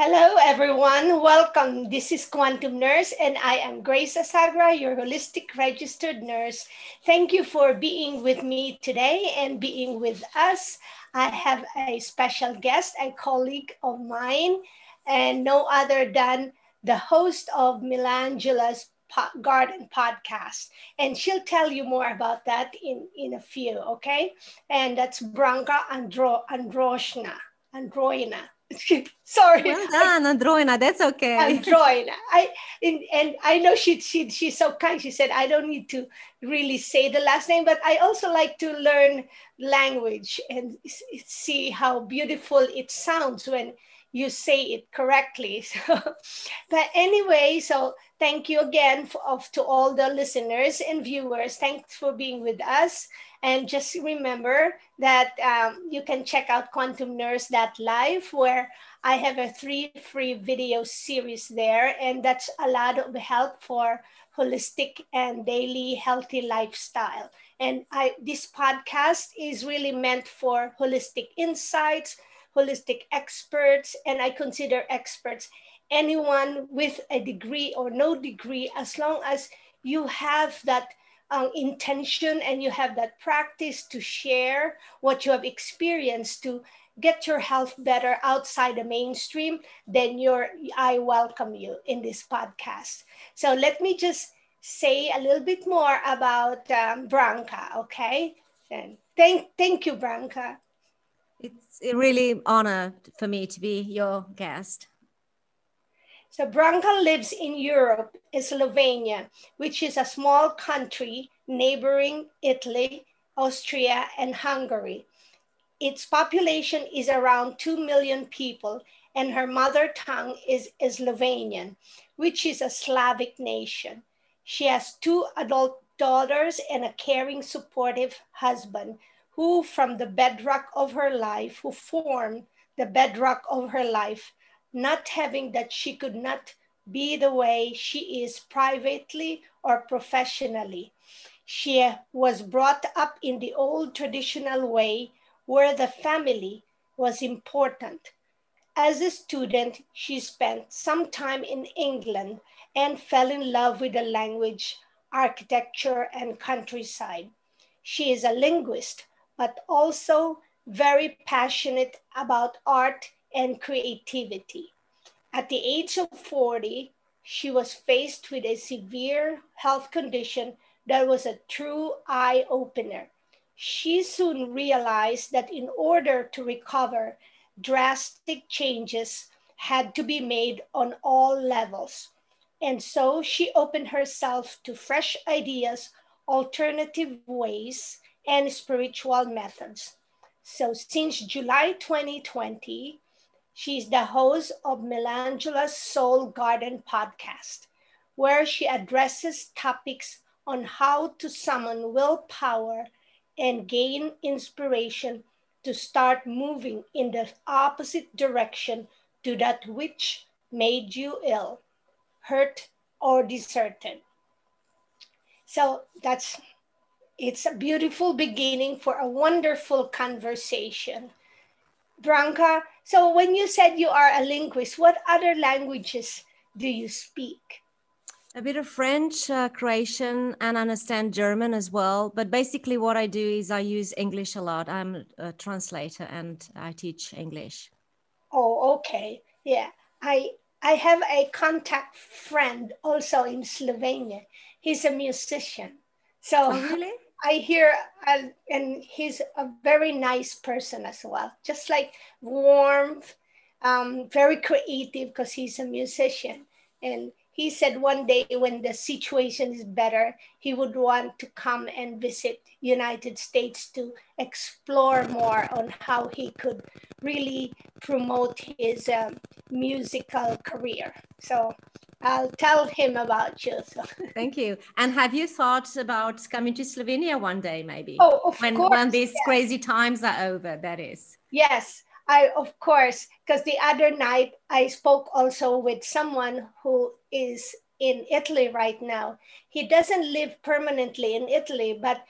Hello, everyone. Welcome. This is Quantum Nurse, and I am Grace Asagra, your holistic registered nurse. Thank you for being with me today and being with us. I have a special guest, a colleague of mine, and no other than the host of Milangela's Garden podcast. And she'll tell you more about that in, in a few, okay? And that's Branka Andro, Androshna, Androina. Sorry. Well done, Androjna. That's okay. Androjna. I and, and I know she, she she's so kind. She said I don't need to really say the last name, but I also like to learn language and see how beautiful it sounds when you say it correctly. So, but anyway, so thank you again for, of, to all the listeners and viewers. Thanks for being with us. And just remember that um, you can check out Quantum Nurse Live, where I have a three free video series there. And that's a lot of help for holistic and daily healthy lifestyle. And I, this podcast is really meant for holistic insights, holistic experts, and I consider experts anyone with a degree or no degree, as long as you have that um, intention and you have that practice to share what you have experienced to get your health better outside the mainstream, then you're, I welcome you in this podcast. So let me just say a little bit more about um, Branka, okay? And thank, thank you, Branka. It's a really honor for me to be your guest. So Branka lives in Europe, in Slovenia, which is a small country neighboring Italy, Austria, and Hungary. Its population is around 2 million people, and her mother tongue is Slovenian, which is a Slavic nation. She has two adult daughters and a caring, supportive husband who, from the bedrock of her life, who formed the bedrock of her life, not having that she could not be the way she is privately or professionally. She was brought up in the old traditional way where the family was important. As a student, she spent some time in England and fell in love with the language, architecture, and countryside. She is a linguist, but also very passionate about art and creativity. At the age of 40, she was faced with a severe health condition that was a true eye opener. She soon realized that in order to recover, drastic changes had to be made on all levels. And so she opened herself to fresh ideas, alternative ways, and spiritual methods. So since July 2020, She's the host of Milangela's Soul Garden podcast, where she addresses topics on how to summon willpower and gain inspiration to start moving in the opposite direction to that which made you ill, hurt, or deserted. So that's it's a beautiful beginning for a wonderful conversation. Branka, so when you said you are a linguist, what other languages do you speak? A bit of French, uh, Croatian, and I understand German as well. But basically, what I do is I use English a lot. I'm a translator and I teach English. Oh, okay. Yeah. I I have a contact friend also in Slovenia. He's a musician. So oh, really? I hear, uh, and he's a very nice person as well, just like warm, um, very creative because he's a musician. And he said one day when the situation is better, he would want to come and visit United States to explore more on how he could really promote his um, musical career. So I'll tell him about you. So. Thank you. And have you thought about coming to Slovenia one day, maybe? Oh, of when, course. When these yes. crazy times are over, that is. Yes, I of course. Because the other night I spoke also with someone who is in Italy right now. He doesn't live permanently in Italy, but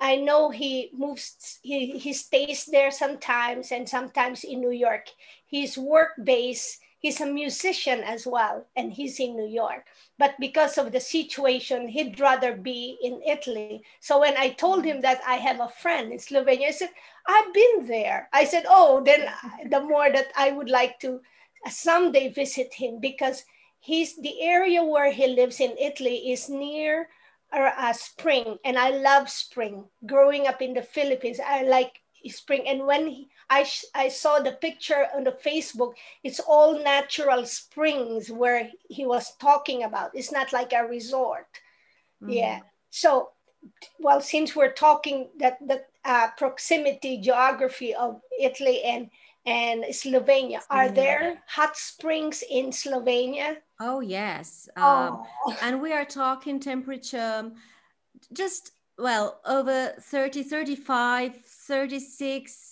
I know he moves, he, he stays there sometimes and sometimes in New York. His work base he's a musician as well, and he's in New York. But because of the situation, he'd rather be in Italy. So when I told him that I have a friend in Slovenia, I said, I've been there. I said, Oh, then the more that I would like to someday visit him because he's the area where he lives in Italy is near a uh, spring, and I love spring. Growing up in the Philippines, I like spring. And when he, I, I saw the picture on the Facebook, it's all natural springs where he was talking about. It's not like a resort. Mm-hmm. Yeah. So, well, since we're talking that the uh, proximity geography of Italy and and Slovenia. Are there hot springs in Slovenia? Oh, yes. Um, oh. and we are talking temperature just, well, over 30, 35, 36.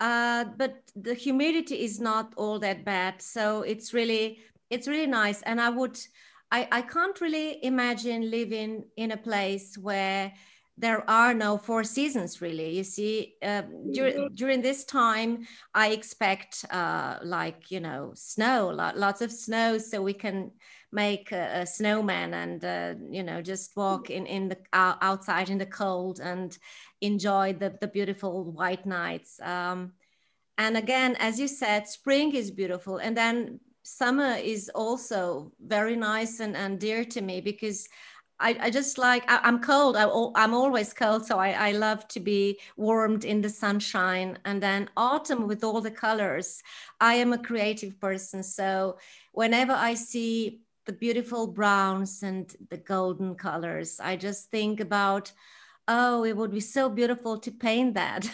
Uh, but the humidity is not all that bad. So it's really, it's really nice. And I would, I, I can't really imagine living in a place where there are no four seasons really you see uh, dur- mm-hmm. during this time i expect uh, like you know snow lots of snow so we can make a, a snowman and uh, you know just walk in in the uh, outside in the cold and enjoy the, the beautiful white nights um, and again as you said spring is beautiful and then summer is also very nice and, and dear to me because I, I just like I, am cold. I, am always cold, so I, I love to be warmed in the sunshine. And then autumn with all the colors. I am a creative person, so whenever I see the beautiful browns and the golden colors, I just think about, oh, it would be so beautiful to paint that.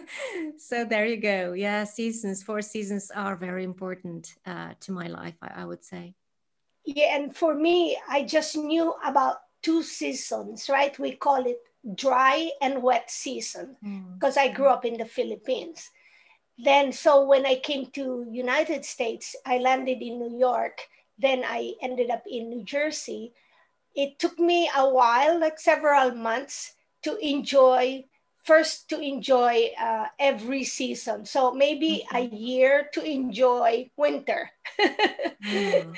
so there you go. Yeah, seasons, four seasons are very important uh, to my life. I, I would say. Yeah, and for me, I just knew about two seasons, right? We call it dry and wet season because mm. I grew up in the Philippines. Then, so when I came to United States, I landed in New York. Then I ended up in New Jersey. It took me a while, like several months, to enjoy first to enjoy uh, every season. So maybe mm-hmm. a year to enjoy winter because mm.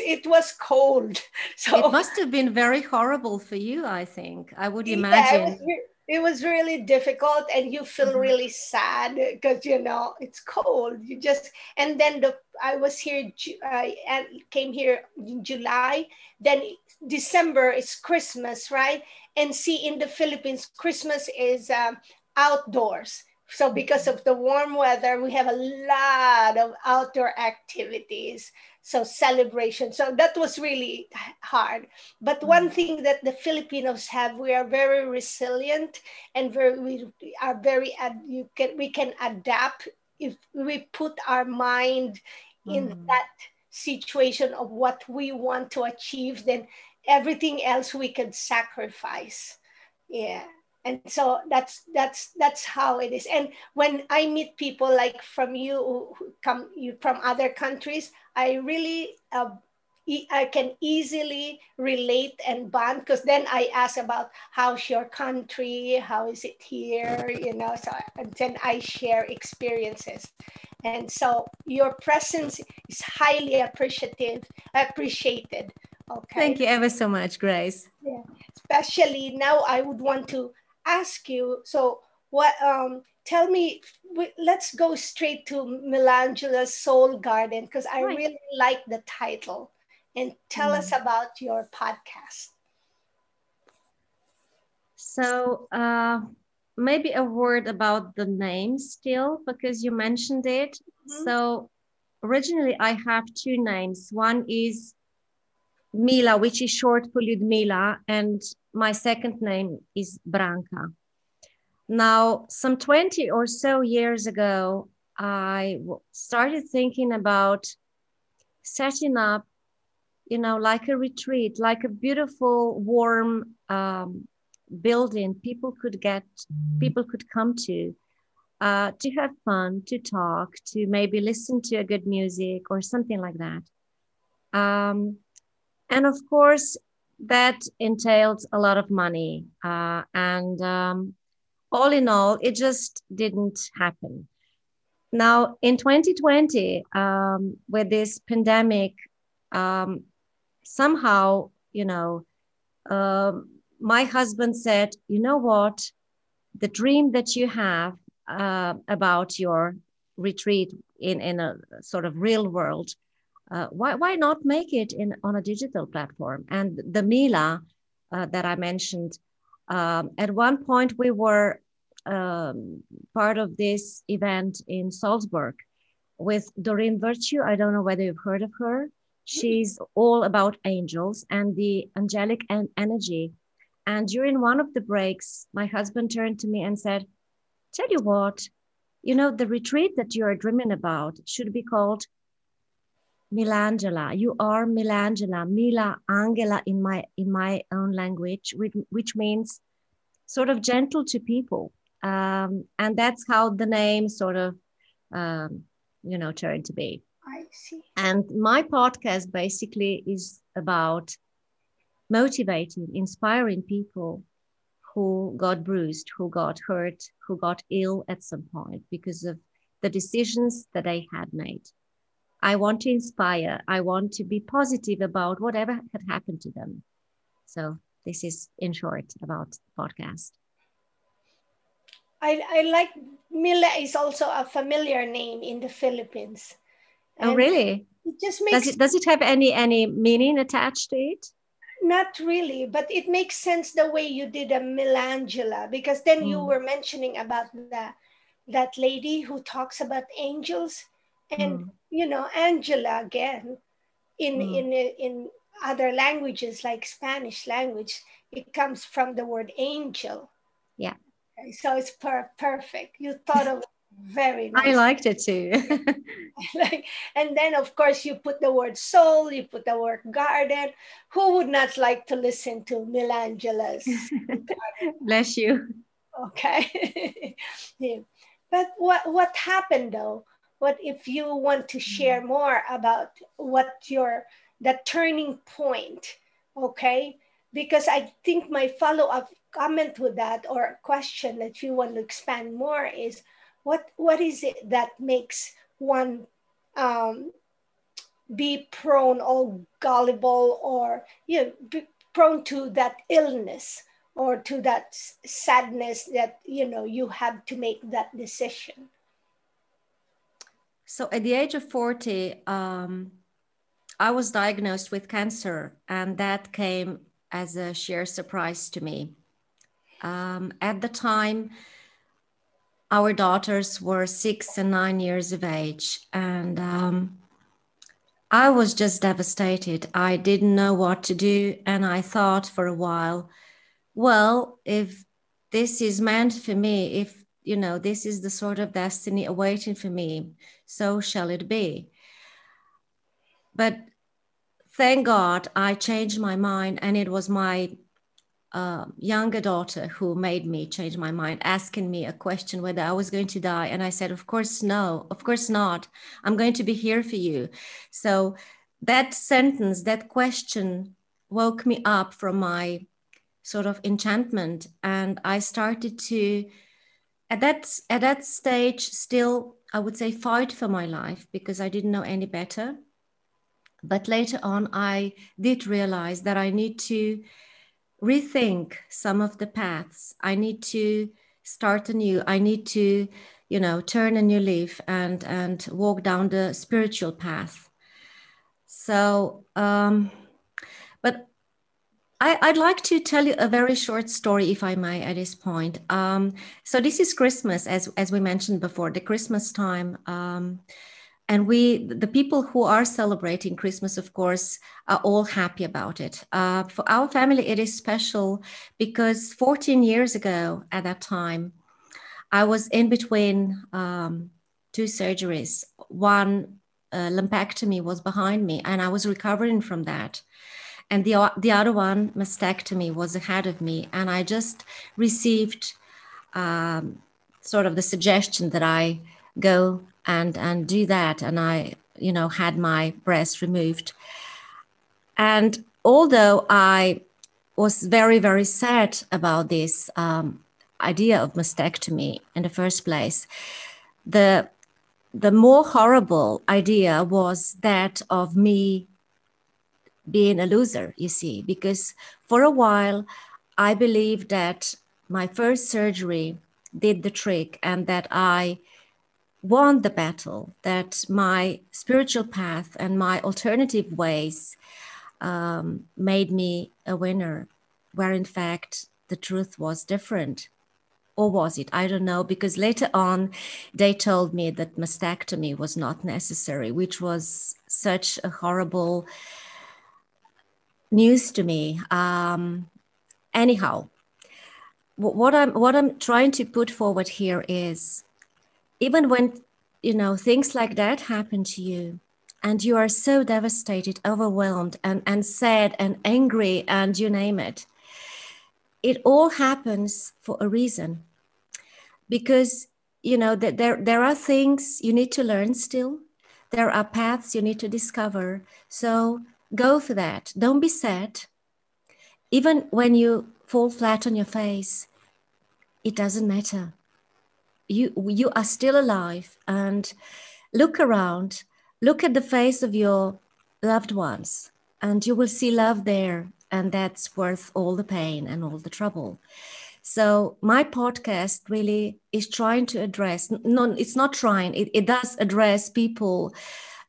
it was cold. So it must have been very horrible for you, I think. I would imagine. Yeah, it was really difficult and you feel mm-hmm. really sad because you know it's cold. You just and then the i was here I and came here in july then december is christmas right? And see in the philippines christmas is um, outdoors. So because of the warm weather we have a lot of outdoor activities so celebration so that was really hard but one mm. thing that the filipinos have we are very resilient and very we are very you can we can adapt if we put our mind in mm. that situation of what we want to achieve then everything else we can sacrifice yeah and so that's that's that's how it is and when i meet people like from you who come you from other countries i really uh, I can easily relate and bond because then I ask about how's your country, how is it here, you know, so and then I share experiences. And so your presence is highly appreciative, appreciated. Okay. Thank you ever so much, Grace. Yeah. Especially now I would want to ask you so what um tell me let's go straight to milangela's soul garden because i right. really like the title and tell mm. us about your podcast so uh, maybe a word about the name still because you mentioned it mm-hmm. so originally i have two names one is mila which is short for ludmila and my second name is Branka. Now, some 20 or so years ago, I started thinking about setting up, you know, like a retreat, like a beautiful, warm um, building people could get, people could come to, uh, to have fun, to talk, to maybe listen to a good music or something like that. Um, and of course, that entailed a lot of money. Uh, and um, all in all, it just didn't happen. now in 2020, um, with this pandemic, um, somehow, you know, um, my husband said, you know what, the dream that you have uh, about your retreat in, in a sort of real world, uh, why, why not make it in on a digital platform? And the Mila uh, that I mentioned, um, at one point we were um, part of this event in Salzburg with Doreen Virtue. I don't know whether you've heard of her. She's all about angels and the angelic en- energy. And during one of the breaks, my husband turned to me and said, Tell you what, you know, the retreat that you are dreaming about should be called Milangela. You are Milangela, Mila Angela in my in my own language, which, which means sort of gentle to people. Um, and that's how the name sort of, um, you know, turned to be. I see. And my podcast basically is about motivating, inspiring people who got bruised, who got hurt, who got ill at some point because of the decisions that they had made. I want to inspire. I want to be positive about whatever had happened to them. So this is in short about the podcast. I, I like Mila is also a familiar name in the Philippines. Oh, really? It just makes does it, does it have any any meaning attached to it? Not really, but it makes sense the way you did a Milangela because then mm. you were mentioning about the that lady who talks about angels and mm. You know Angela again in mm. in in other languages like Spanish language it comes from the word angel. Yeah. So it's per- perfect. You thought of very nice. I liked it too. like, and then of course you put the word soul, you put the word garden. Who would not like to listen to Milangela's? Bless you. Okay. yeah. But what what happened though? What if you want to share mm. more about what your the turning point? Okay. Because I think my follow-up comment to that or question that you want to expand more is what what is it that makes one um, be prone or gullible or you know, be prone to that illness or to that sadness that you know you have to make that decision so at the age of 40 um, i was diagnosed with cancer and that came as a sheer surprise to me um, at the time our daughters were six and nine years of age. And um, I was just devastated. I didn't know what to do. And I thought for a while, well, if this is meant for me, if, you know, this is the sort of destiny awaiting for me, so shall it be. But thank God I changed my mind, and it was my uh, younger daughter who made me change my mind, asking me a question whether I was going to die. And I said, Of course, no, of course not. I'm going to be here for you. So that sentence, that question woke me up from my sort of enchantment. And I started to, at that, at that stage, still, I would say, fight for my life because I didn't know any better. But later on, I did realize that I need to rethink some of the paths. I need to start anew. I need to, you know, turn a new leaf and and walk down the spiritual path. So, um, but I, would like to tell you a very short story, if I may, at this point. Um, so this is Christmas, as as we mentioned before, the Christmas time. Um, and we the people who are celebrating christmas of course are all happy about it uh, for our family it is special because 14 years ago at that time i was in between um, two surgeries one uh, lumpectomy was behind me and i was recovering from that and the, the other one mastectomy was ahead of me. And i just received um, sort of the suggestion that i go and and do that. And i you know had my breast removed. And although i was very very sad about this um, idea of mastectomy in the first place the the more horrible idea was that of me being a loser, you see, because for a while I believed that my first surgery did the trick and that I won the battle, that my spiritual path and my alternative ways um, made me a winner, where in fact the truth was different. Or was it? I don't know, because later on they told me that mastectomy was not necessary, which was such a horrible news to me. Um, anyhow, what I'm what I'm trying to put forward here is even when you know things like that happen to you and you are so devastated overwhelmed and, and sad and angry and you name it it all happens for a reason. Because you know that there, there are things you need to learn still. There are paths you need to discover. So go for that. Don't be sad. Even when you fall flat on your face it doesn't matter. You you are still alive and look around. Look at the face of your loved ones and you will see love there and that's worth all the pain and all the trouble. So my podcast really is trying to address no it's not trying it, it does address people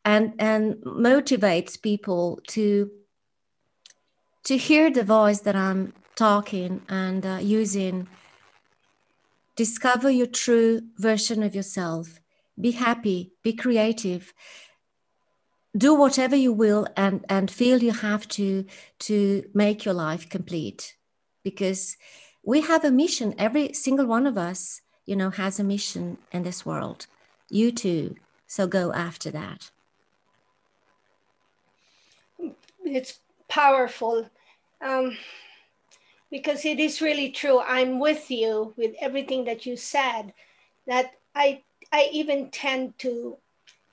and and motivates people to to hear the voice that i'm talking and uh, using Discover your true version of yourself. Be happy, be creative. Do whatever you will and, and feel you have to to make your life complete. Because we have a mission. Every single one of us, you know, has a mission in this world. You too. So go after that. It's powerful. Um, because it is really true. I'm with you with everything that you said. That I I even tend to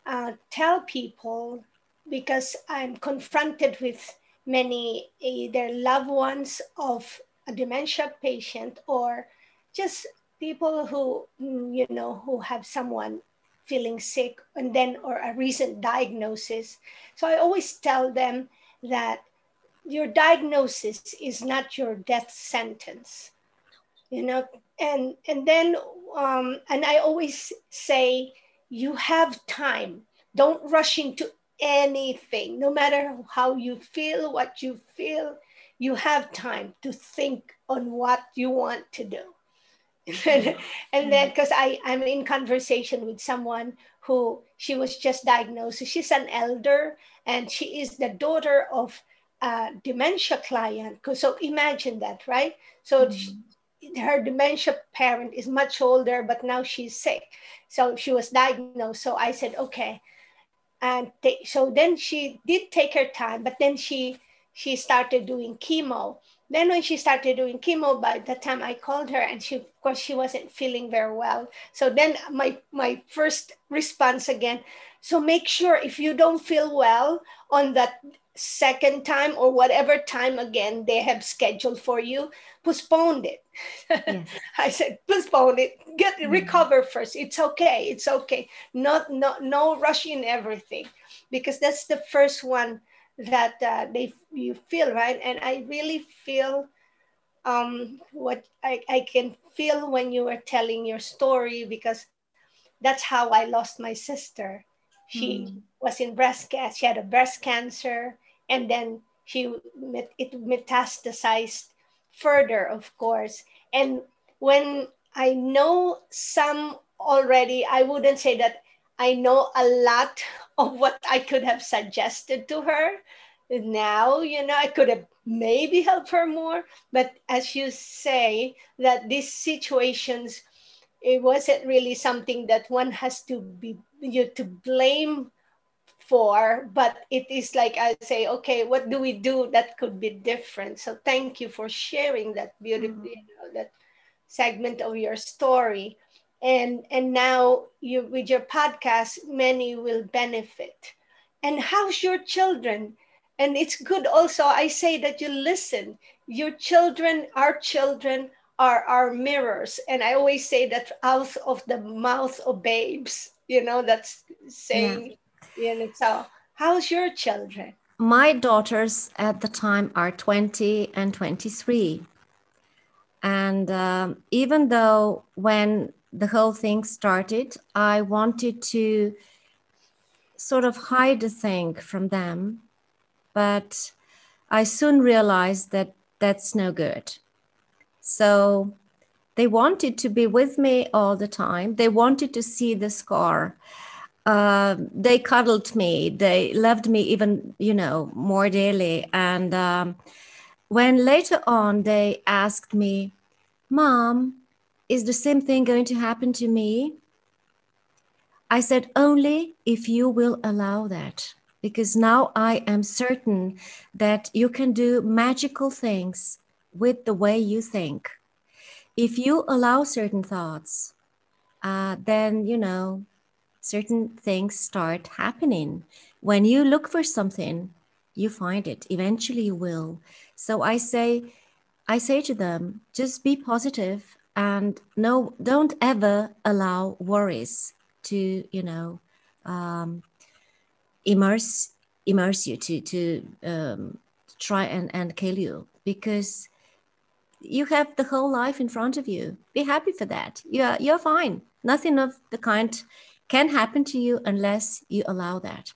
uh, tell people because I'm confronted with many either loved ones of a dementia patient or just people who mm, you know who have someone feeling sick and then or a recent diagnosis so i always tell them that your diagnosis is not your death sentence you know? And and then um, and i always say you have time. Don't rush into anything. No matter how you feel what you feel you have time to think on what you want to do. And then because i i'm in conversation with someone who she was just diagnosed. She's an elder and she is the daughter of a dementia client. So imagine that, right? So mm-hmm. her dementia parent is much older, but now she's sick. So she was diagnosed. So I said, okay. And th- so then she did take her time, but then she she started doing chemo. Then when she started doing chemo, by the time I called her, and she of course she wasn't feeling very well. So then my my first response again. So make sure if you don't feel well on that second time or whatever time again they have scheduled for you postpone it. Yes. i said postpone it. Get mm-hmm. recover first. It's okay. It's okay. Not no no rush in everything. Because that's the first one that uh, they you feel right? And i really feel um what I, I can feel when you were telling your story because that's how i lost my sister she mm. was in breast cancer she had a breast cancer and then she it metastasized further of course and when i know some already i wouldn't say that i know a lot of what i could have suggested to her now you know i could have maybe helped her more but as you say that these situations it wasn't really something that one has to be you to blame for but it is like i say okay what do we do that could be different? So thank you for sharing that beautiful mm-hmm. you know, that segment of your story. And and now you with your podcast many will benefit. And how's your children? And it's good also i say that you listen. Your children our children are our mirrors. And i always say that out of the mouth of babes you know that's saying yeah. you know so how's your children? My daughters at the time are 20 and 23 and um, even though when the whole thing started i wanted to sort of hide the thing from them but i soon realized that that's no good. So they wanted to be with me all the time. They wanted to see the scar. Uh, they cuddled me. They loved me even, you know, more dearly. And um, when later on they asked me, Mom, is the same thing going to happen to me? I said, Only if you will allow that. Because now I am certain that you can do magical things with the way you think if you allow certain thoughts, uh, then, you know, certain things start happening. When you look for something, you find it. Eventually you will. So I say, I say to them, just be positive and no, don't ever allow worries to, you know, um, immerse immerse you to to um, try and, and kill you because you have the whole life in front of you. Be happy for that. You're, you're fine. Nothing of the kind can happen to you unless you allow that.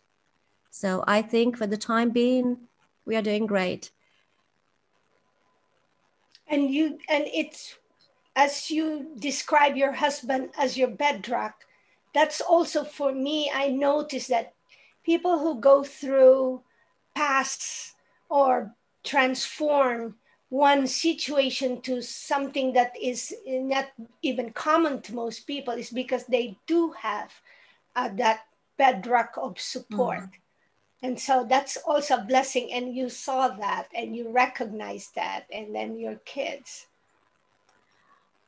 So I think for the time being, we are doing great. And you, and it's as you describe your husband as your bedrock, that's also for me, I notice that people who go through pass or transform one situation to something that is not even common to most people is because they do have uh, that bedrock of support. Mm-hmm. And so that's also a blessing. And you saw that and you recognized that, and then your kids.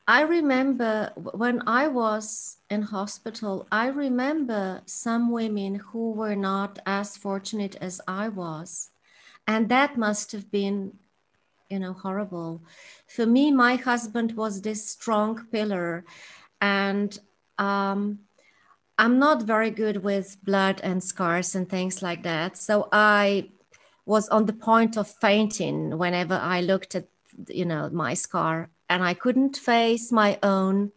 I remember when I was in hospital, I remember some women who were not as fortunate as I was. And that must have been you know horrible. For me my husband was this strong pillar and um, i'm not very good with blood and scars and things like that. So i was on the point of fainting whenever i looked at you know my scar and i couldn't face my own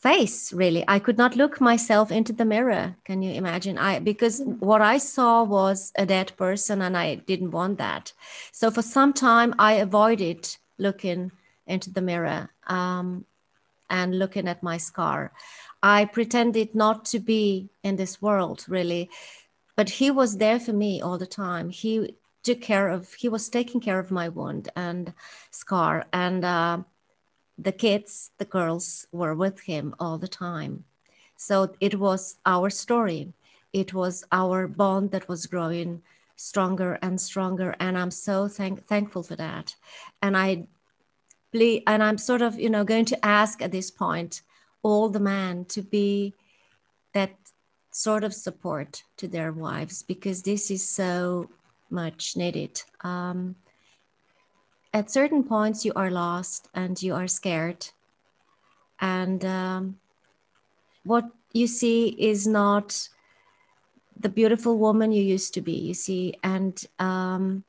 face really. I could not look myself into the mirror. Can you imagine? I because what i saw was a dead person and i didn't want that. So for some time i avoided looking into the mirror um, and looking at my scar. I pretended not to be in this world really. But he was there for me all the time. He took care of he was taking care of my wound and scar. And uh, the kids, the girls were with him all the time. So it was our story. It was our bond that was growing stronger and stronger. And I'm so thank- thankful for that. And I and I'm sort of, you know, going to ask at this point all the men to be that sort of support to their wives because this is so much needed. Um, at certain points you are lost and you are scared. And um, what you see is not the beautiful woman you used to be you see? And um,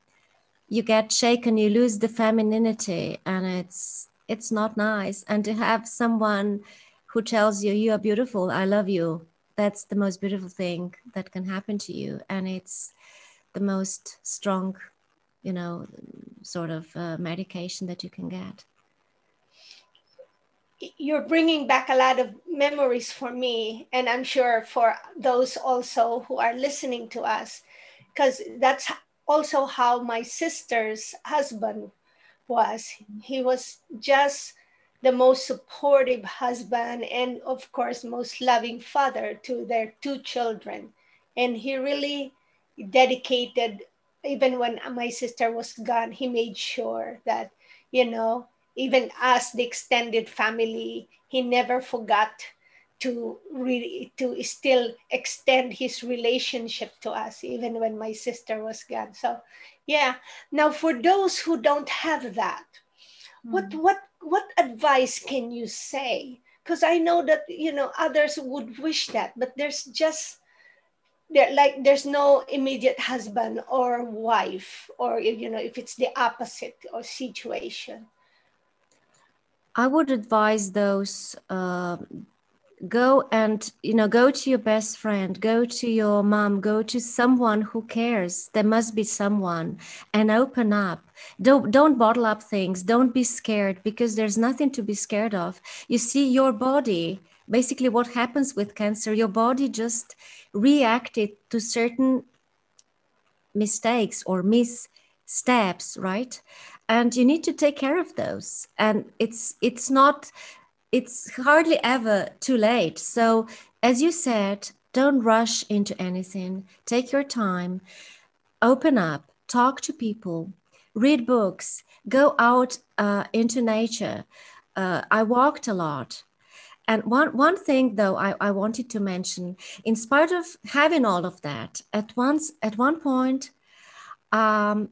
you get shaken you lose the femininity and it's it's not nice. And to have someone who tells you you are beautiful i love you that's the most beautiful thing that can happen to you. And it's the most strong you know, sort of uh, medication that you can get. You're bringing back a lot of memories for me, and I'm sure for those also who are listening to us, because that's also how my sister's husband was. He was just the most supportive husband and, of course, most loving father to their two children. And he really dedicated even when my sister was gone, he made sure that, you know, even us, the extended family, he never forgot to really to still extend his relationship to us even when my sister was gone. So yeah. Now for those who don't have that mm. what what what advice can you say? Because I know that you know others would wish that, but there's just there like there's no immediate husband or wife, or you know if it's the opposite or situation. I would advise those uh, go and you know go to your best friend go to your mom go to someone who cares. There must be someone and open up. Don't don't bottle up things. Don't be scared because there's nothing to be scared of. You see your body basically what happens with cancer your body just reacted to certain mistakes or missteps right and you need to take care of those and it's it's not it's hardly ever too late. So, as you said, don't rush into anything. Take your time, open up, talk to people, read books, go out uh, into nature. Uh, I walked a lot. And one, one thing though I, I wanted to mention, in spite of having all of that, at once at one point, um,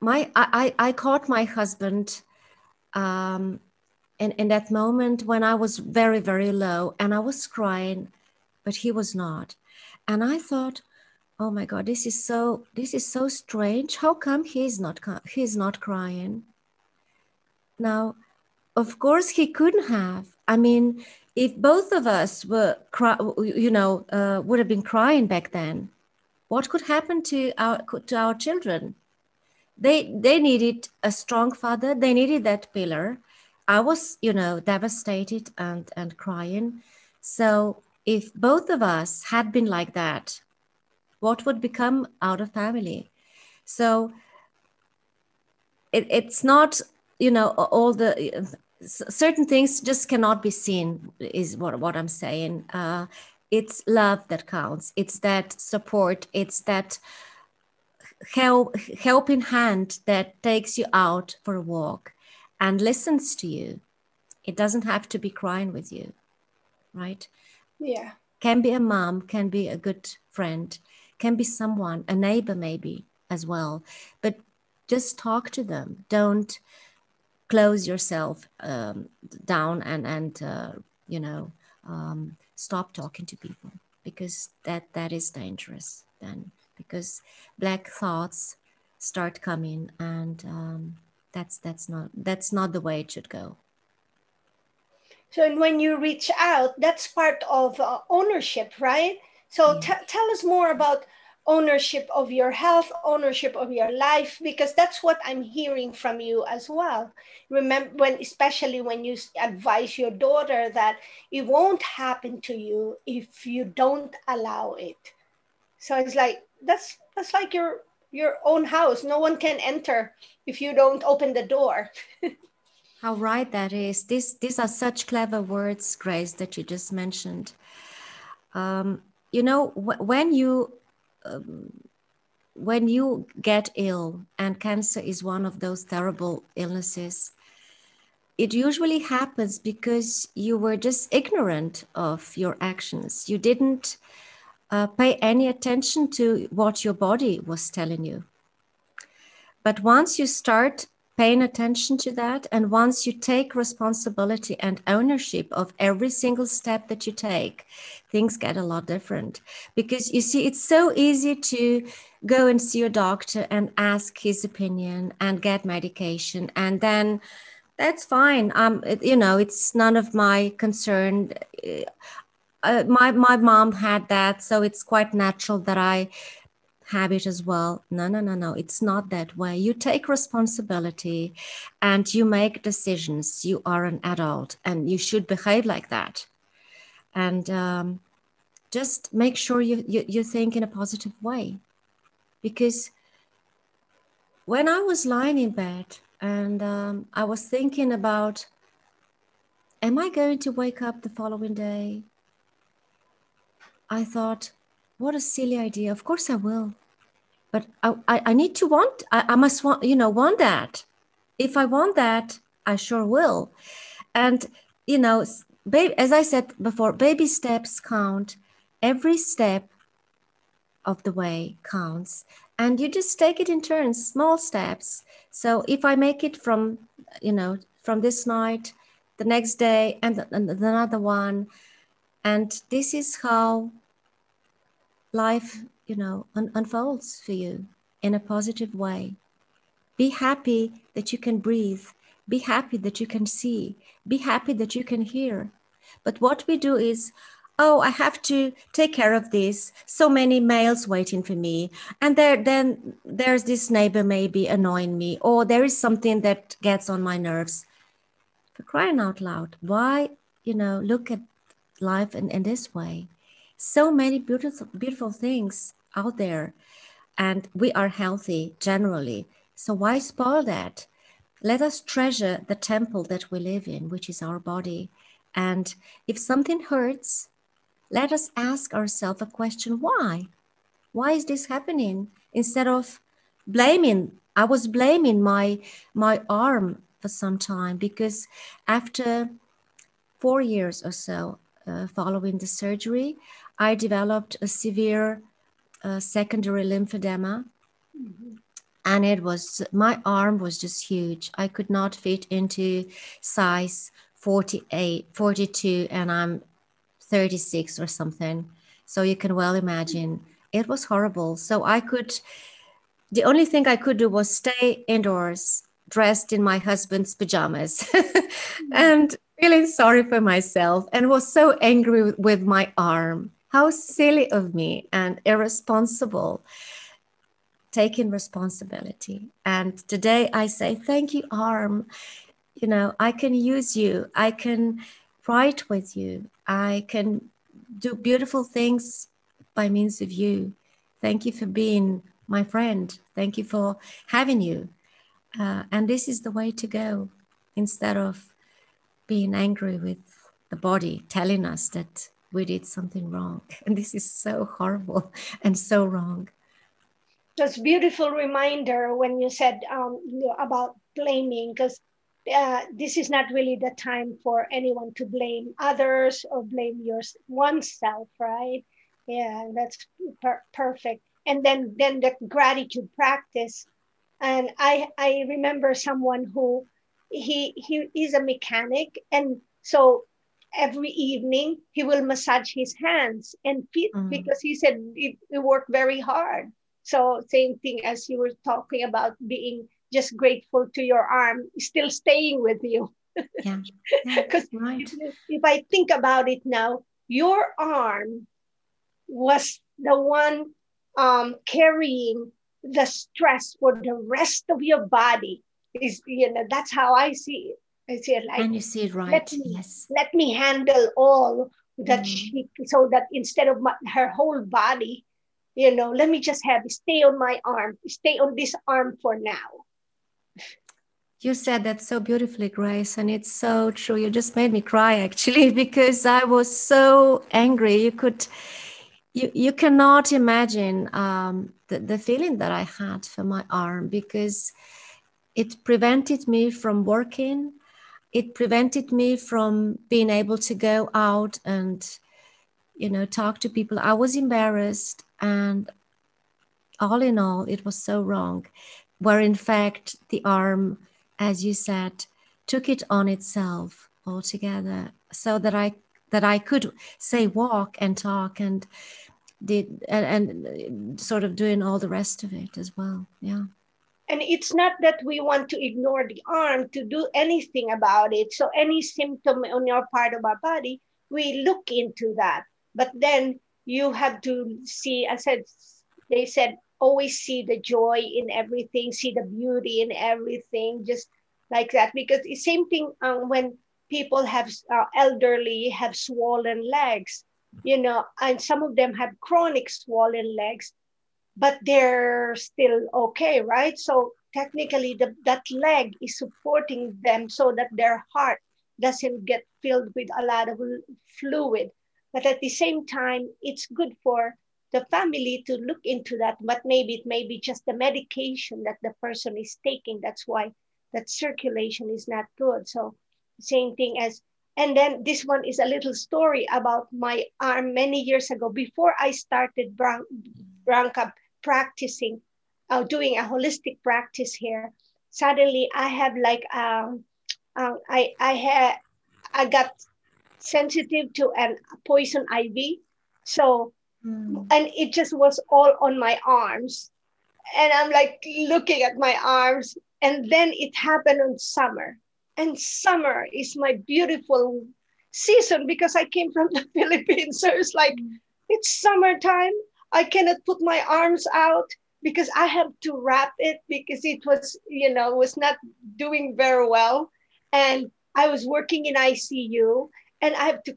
my I, I, caught my husband um, and in that moment when i was very very low and i was crying but he was not. And i thought oh my god this is so this is so strange. How come he's not he's not crying? Now of course he couldn't have i mean if both of us were cry, you know uh, would have been crying back then what could happen to our to our children they they needed a strong father they needed that pillar I was, you know, devastated and, and crying. So if both of us had been like that, what would become out of family? So it, it's not, you know, all the certain things just cannot be seen is what, what I'm saying. Uh, it's love that counts. It's that support. It's that help helping hand that takes you out for a walk and listens to you. It doesn't have to be crying with you, right? Yeah. Can be a mom, can be a good friend, can be someone, a neighbor maybe as well. But just talk to them. Don't close yourself um, down and and uh, you know um, stop talking to people because that that is dangerous then because black thoughts start coming and um, that's that's not that's not the way it should go so and when you reach out that's part of uh, ownership right so yeah. t- tell us more about ownership of your health ownership of your life because that's what i'm hearing from you as well remember when especially when you advise your daughter that it won't happen to you if you don't allow it so it's like that's that's like your your own house. No one can enter if you don't open the door. How right that is. These these are such clever words, Grace, that you just mentioned. Um, you know, wh- when you um, when you get ill, and cancer is one of those terrible illnesses, it usually happens because you were just ignorant of your actions. You didn't uh, pay any attention to what your body was telling you. But once you start paying attention to that, and once you take responsibility and ownership of every single step that you take, things get a lot different. Because you see, it's so easy to go and see a doctor and ask his opinion and get medication, and then that's fine. Um, you know, it's none of my concern uh, my my mom had that, so it's quite natural that I have it as well. No, no, no, no. It's not that way. You take responsibility and you make decisions. You are an adult and you should behave like that. And um, just make sure you, you, you think in a positive way. Because when I was lying in bed and um, I was thinking about, am I going to wake up the following day? I thought, what a silly idea. Of course I will. But I, I, I need to want, I, I must want, you know, want that. If I want that, I sure will. And, you know, baby, as I said before, baby steps count. Every step of the way counts. And you just take it in turns, small steps. So if I make it from, you know, from this night the next day and, and another one and this is how life you know un- unfolds for you in a positive way. Be happy that you can breathe. Be happy that you can see. Be happy that you can hear. But what we do is oh i have to take care of this. So many mails waiting for me. And there then there's this neighbor maybe annoying me or there is something that gets on my nerves. For crying out loud why you know look at life in, in this way so many beautiful beautiful things out there and we are healthy generally so why spoil that let us treasure the temple that we live in which is our body and if something hurts let us ask ourselves a question why? Why is this happening? Instead of blaming, I was blaming my, my arm for some time because after four years or so uh, following the surgery, I developed a severe uh, secondary lymphedema. Mm-hmm. And it was, my arm was just huge. I could not fit into size 48, 42, and I'm 36 or something. So you can well imagine it was horrible. So I could, the only thing I could do was stay indoors, dressed in my husband's pajamas, and feeling sorry for myself, and was so angry with, with my arm. How silly of me and irresponsible. Taking responsibility. And today I say, Thank you, arm. You know, I can use you. I can write with you. I can do beautiful things by means of you. Thank you for being my friend. Thank you for having you. Uh, and this is the way to go instead of being angry with the body telling us that we did something wrong. And this is so horrible and so wrong. That's beautiful reminder when you said um, about blaming, because uh, this is not really the time for anyone to blame others or blame your oneself, right? Yeah, that's per- perfect. And then then the gratitude practice. And I I remember someone who he he is a mechanic, and so every evening he will massage his hands and feet mm. because he said it, it worked very hard. So same thing as you were talking about being just grateful to your arm still staying with you. Yeah. Because yeah, right. if, if I think about it now, your arm was the one um, carrying the stress for the rest of your body. Is you know that's how I see it. I see it like and you see it right. Let me, yes. Let me handle all that mm. she so that instead of my, her whole body, you know, let me just have stay on my arm, stay on this arm for now you said that so beautifully, Grace, and it's so true. You just made me cry actually because I was so angry. You could, you you cannot imagine um, the the feeling that I had for my arm because it prevented me from working. It prevented me from being able to go out and, you know, talk to people. I was embarrassed, and all in all, it was so wrong. Where in fact the arm as you said, took it on itself altogether so that I that I could say walk and talk and did and, and sort of doing all the rest of it as well. Yeah. And it's not that we want to ignore the arm to do anything about it. So any symptom on your part of our body, we look into that. But then you have to see, I said, they said always see the joy in everything, see the beauty in everything, just like that. Because the same thing um, when people have uh, elderly have swollen legs, you know, and some of them have chronic swollen legs, but they're still okay, right? So technically, the, that leg is supporting them so that their heart doesn't get filled with a lot of fluid. But at the same time, it's good for the family to look into that, but maybe it may be just the medication that the person is taking. That's why that circulation is not good. So same thing as, and then this one is a little story about my arm many years ago before I started Branka practicing, uh, doing a holistic practice here. Suddenly I have like, um, uh, I, I had, I got sensitive to an poison ivy. So, mm. and it just was all on my arms. And I'm like looking at my arms. And then it happened on summer. And summer is my beautiful season because I came from the Philippines. So it's like, mm. it's summertime. I cannot put my arms out because I have to wrap it because it was, you know, was not doing very well. And I was working in ICU and I have to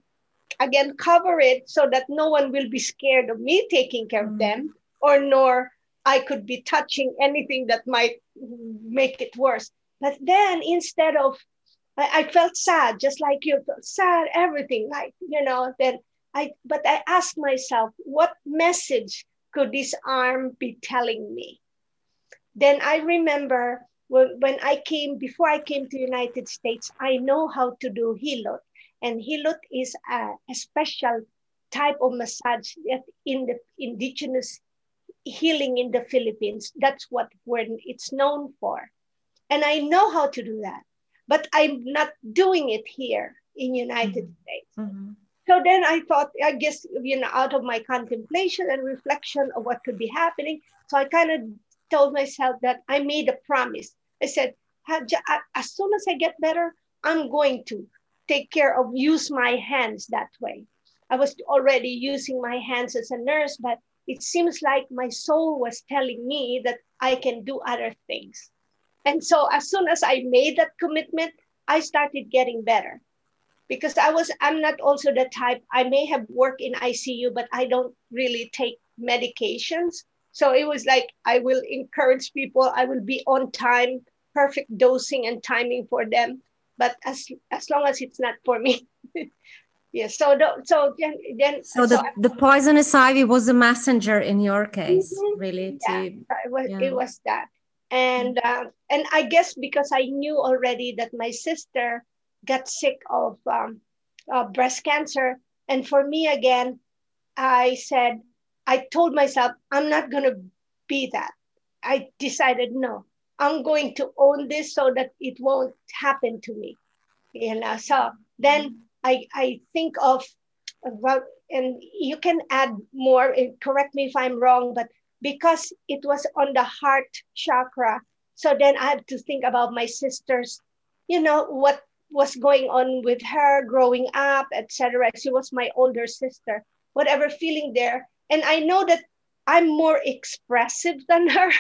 again cover it so that no one will be scared of me taking care mm-hmm. of them or nor I could be touching anything that might make it worse. But then instead of I, I felt sad, just like you felt sad, everything, like, you know, then I but I asked myself, what message could this arm be telling me? Then I remember when, when I came, before I came to United States, I know how to do hilot. And hilot is a, a special type of massage that in the indigenous healing in the Philippines. That's what when it's known for. And I know how to do that, but I'm not doing it here in United mm-hmm. States. Mm-hmm. So then I thought, I guess, you know, out of my contemplation and reflection of what could be happening. So I kind of told myself that I made a promise. I said, as soon as I get better, I'm going to take care of use my hands that way. I was already using my hands as a nurse, but it seems like my soul was telling me that I can do other things. And so as soon as I made that commitment, I started getting better because I was I'm not also the type I may have worked in ICU, but I don't really take medications. So it was like I will encourage people, I will be on time, perfect dosing and timing for them but as as long as it's not for me yes so the, so then, then so, so the, the poisonous ivy was a messenger in your case mm-hmm. really yeah, to, it, was, yeah. it was that and uh, and i guess because i knew already that my sister got sick of um, uh, breast cancer and for me again i said i told myself i'm not going to be that i decided no I'm going to own this so that it won't happen to me. You know, so then I, I think of about, and you can add more, correct me if I'm wrong, but because it was on the heart chakra, so then I had to think about my sisters, you know, what was going on with her growing up, etc. She was my older sister, whatever feeling there. And I know that I'm more expressive than her.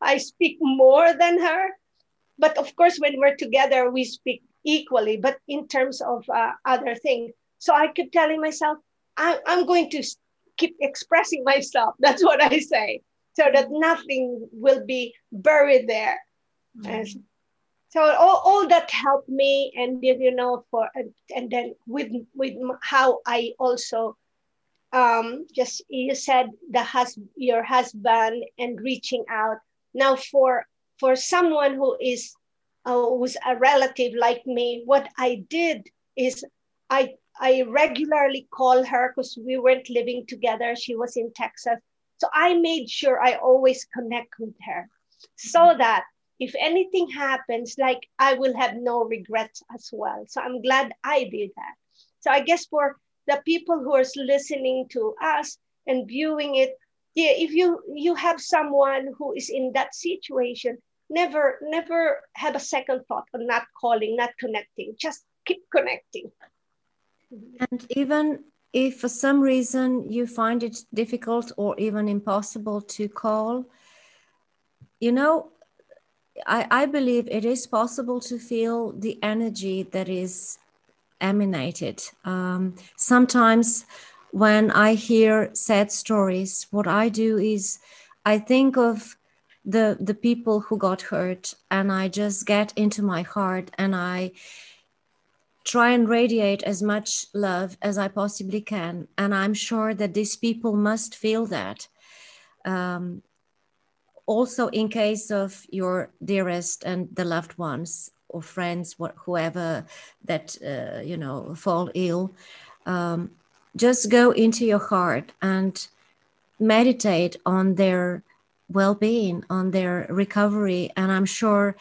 I speak more than her. But of course, when we're together, we speak equally, but in terms of uh, other things. So I keep telling myself, I, I'm going to keep expressing myself. That's what I say, so that nothing will be buried there. Mm-hmm. So all, all that helped me, and you know, for and then with with how I also um, just you said the hus- your husband and reaching out now, for for someone who is uh, who's a relative like me, what I did is I I regularly call her because we weren't living together. She was in Texas, so I made sure I always connect with her, so mm-hmm. that if anything happens, like I will have no regrets as well. So I'm glad I did that. So I guess for the people who are listening to us and viewing it, yeah, if you you have someone who is in that situation, never never have a second thought on not calling, not connecting. Just keep connecting. And even if for some reason you find it difficult or even impossible to call, you know, I, I believe it is possible to feel the energy that is emanated. Um, sometimes when I hear sad stories, what I do is I think of the the people who got hurt and I just get into my heart and I try and radiate as much love as I possibly can. And I'm sure that these people must feel that. Um, also, in case of your dearest and the loved ones or friends, whoever that uh, you know fall ill, um, just go into your heart and meditate on their well-being on their recovery and i'm sure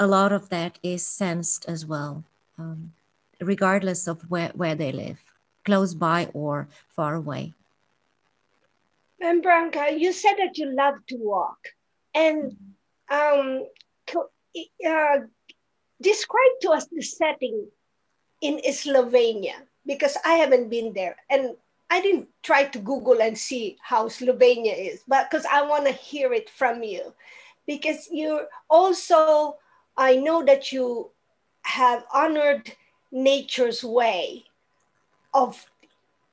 a lot of that is sensed as well um, regardless of where, where they live, close by or far away. And Branka, you said that you love to walk. And um, uh, describe to us the setting in Slovenia because I haven't been there and I didn't try to Google and see how Slovenia is, but because I want to hear it from you because you also I know that you have honored nature's way of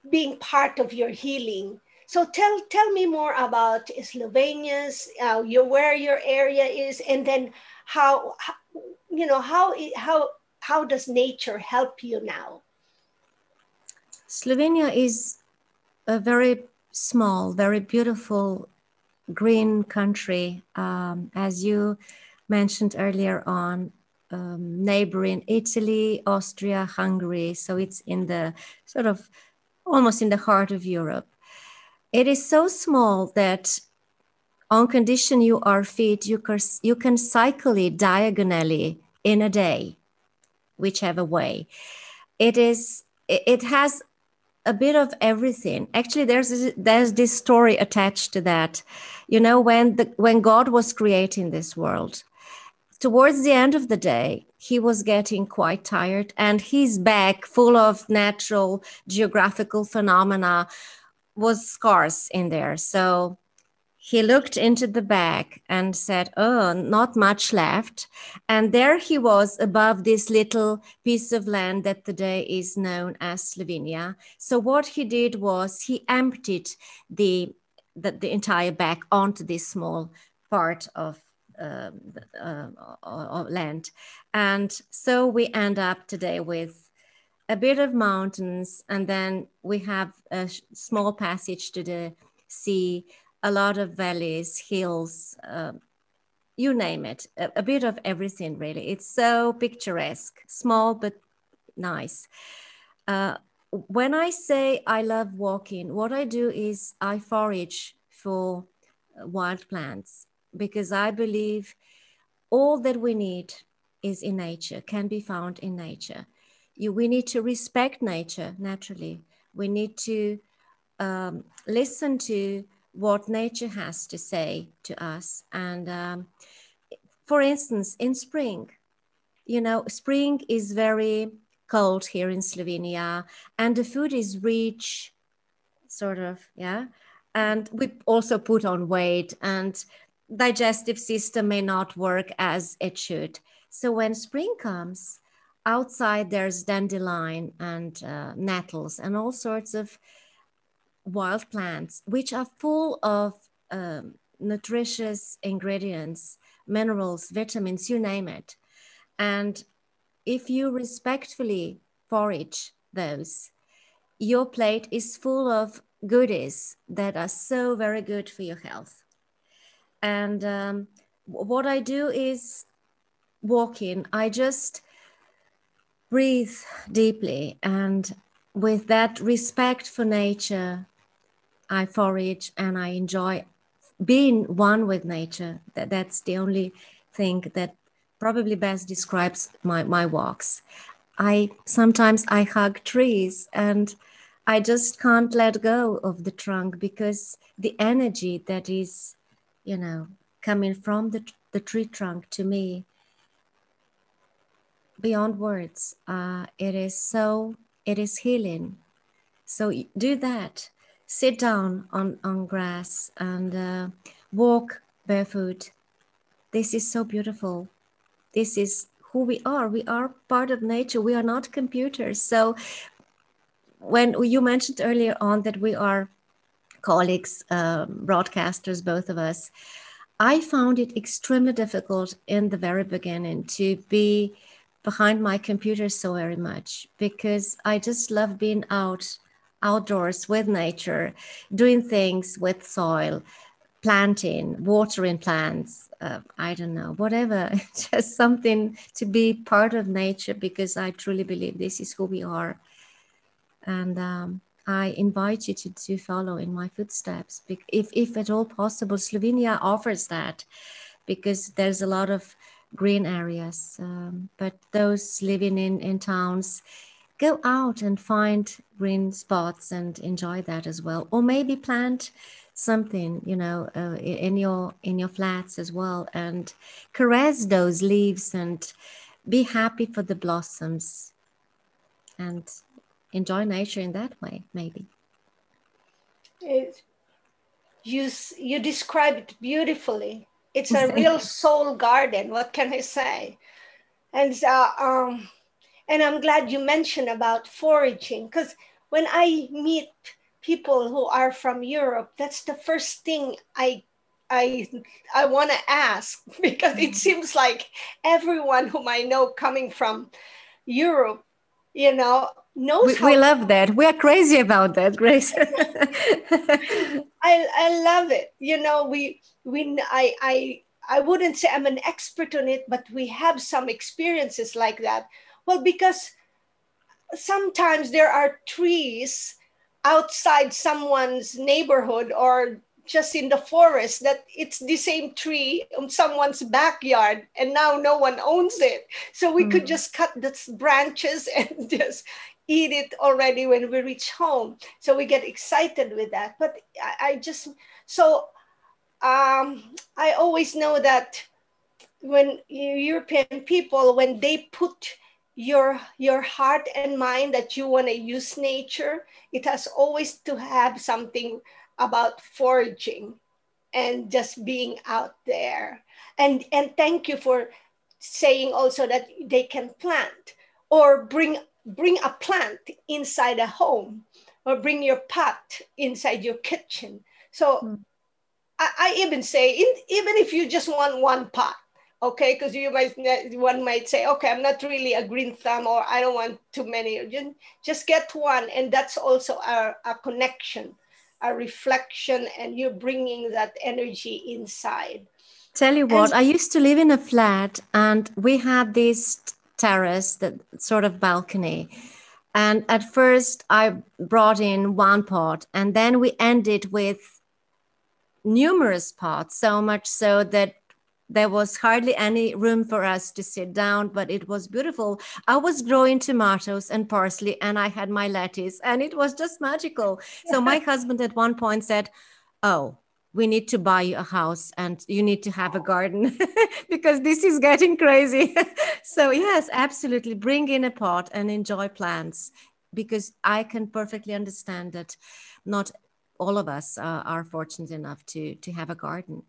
being part of your healing. So tell tell me more about Slovenia's, uh, your where your area is, and then how, how you know how how how does nature help you now? Slovenia is a very small, very beautiful green country. Um, as you mentioned earlier on, um, neighboring Italy, Austria, Hungary. So it's in the sort of almost in the heart of Europe. It is so small that on condition you are fit, you can, you can cycle it diagonally in a day, whichever way. It is, it has a bit of everything. Actually, there's there's this story attached to that. You know, when the when God was creating this world, towards the end of the day, he was getting quite tired, and his bag, full of natural geographical phenomena, was scarce in there. So he looked into the bag and said, Oh, not much left. And there he was above this little piece of land that today is known as Slovenia. So what he did was he emptied the, the, the entire bag onto this small part of uh, uh, land. And so we end up today with a bit of mountains, and then we have a small passage to the sea a lot of valleys, hills, uh, you name it, a, a, bit of everything really. It's so picturesque, small but nice. Uh, when I say I love walking, what I do is I forage for wild plants because I believe all that we need is in nature, can be found in nature. You, we need to respect nature naturally. We need to um, listen to what nature has to say to us. And um, for instance, in spring, you know, spring is very cold here in Slovenia, and the food is rich, sort of, yeah. And we also put on weight, and digestive system may not work as it should. So when spring comes, outside there's dandelion and uh, nettles and all sorts of wild plants, which are full of um, nutritious ingredients, minerals, vitamins, you name it. And if you respectfully forage those, your plate is full of goodies that are so very good for your health. And um, what I do is walking, I just breathe deeply and with that respect for nature I forage and I enjoy being one with nature. That, that's the only thing that probably best describes my, my walks. I sometimes I hug trees and I just can't let go of the trunk because the energy that is, you know, coming from the, the tree trunk to me beyond words. Uh, it is so, it is healing. So do that sit down on, on grass and uh, walk barefoot. This is so beautiful. This is who we are. We are part of nature. We are not computers. So when you mentioned earlier on that we are colleagues, uh, broadcasters, both of us, I found it extremely difficult in the very beginning to be behind my computer so very much because I just love being out outdoors with nature, doing things with soil, planting, watering plants. Uh, I don't know, whatever, just something to be part of nature because I truly believe this is who we are. And um, I invite you to, to follow in my footsteps. If, if at all possible, Slovenia offers that because there's a lot of green areas. Um, but those living in, in towns, go out and find green spots and enjoy that as well or maybe plant something you know uh, in your in your flats as well and caress those leaves and be happy for the blossoms and enjoy nature in that way maybe it, you you describe it beautifully it's a real soul garden what can i say and uh, um and i'm glad you mentioned about foraging because when i meet people who are from Europe, that's the first thing I I I want to ask because it mm. seems like everyone whom I know coming from Europe, you know, knows. We, we love that. We are crazy about that, Grace. I I love it. You know, we we I I I wouldn't say I'm an expert on it, but we have some experiences like that. Well, because sometimes there are trees outside someone's neighborhood or just in the forest that it's the same tree in someone's backyard and now no one owns it. So we mm. could just cut the branches and just eat it already when we reach home. So we get excited with that. But i, I just so um, i always know that when european people when they put your your heart and mind that you want to use nature it has always to have something about foraging and just being out there. And and thank you for saying also that they can plant or bring bring a plant inside a home or bring your pot inside your kitchen. So mm. I, I, even say in, even if you just want one pot okay because you might one might say okay i'm not really a green thumb or i don't want too many. Just get one. And that's also a, a connection a reflection and you're bringing that energy inside. Tell you what and, i used to live in a flat and we had this terrace that sort of balcony. And at first i brought in one pot and then we ended with numerous pots so much so that there was hardly any room for us to sit down, but it was beautiful. I was growing tomatoes and parsley, and I had my lettuce, and it was just magical. So my husband at one point said, "Oh." We need to buy you a house and you need to have a garden because this is getting crazy. so, yes, absolutely. Bring in a pot and enjoy plants because I can perfectly understand that not all of us uh, are fortunate enough to, to have a garden.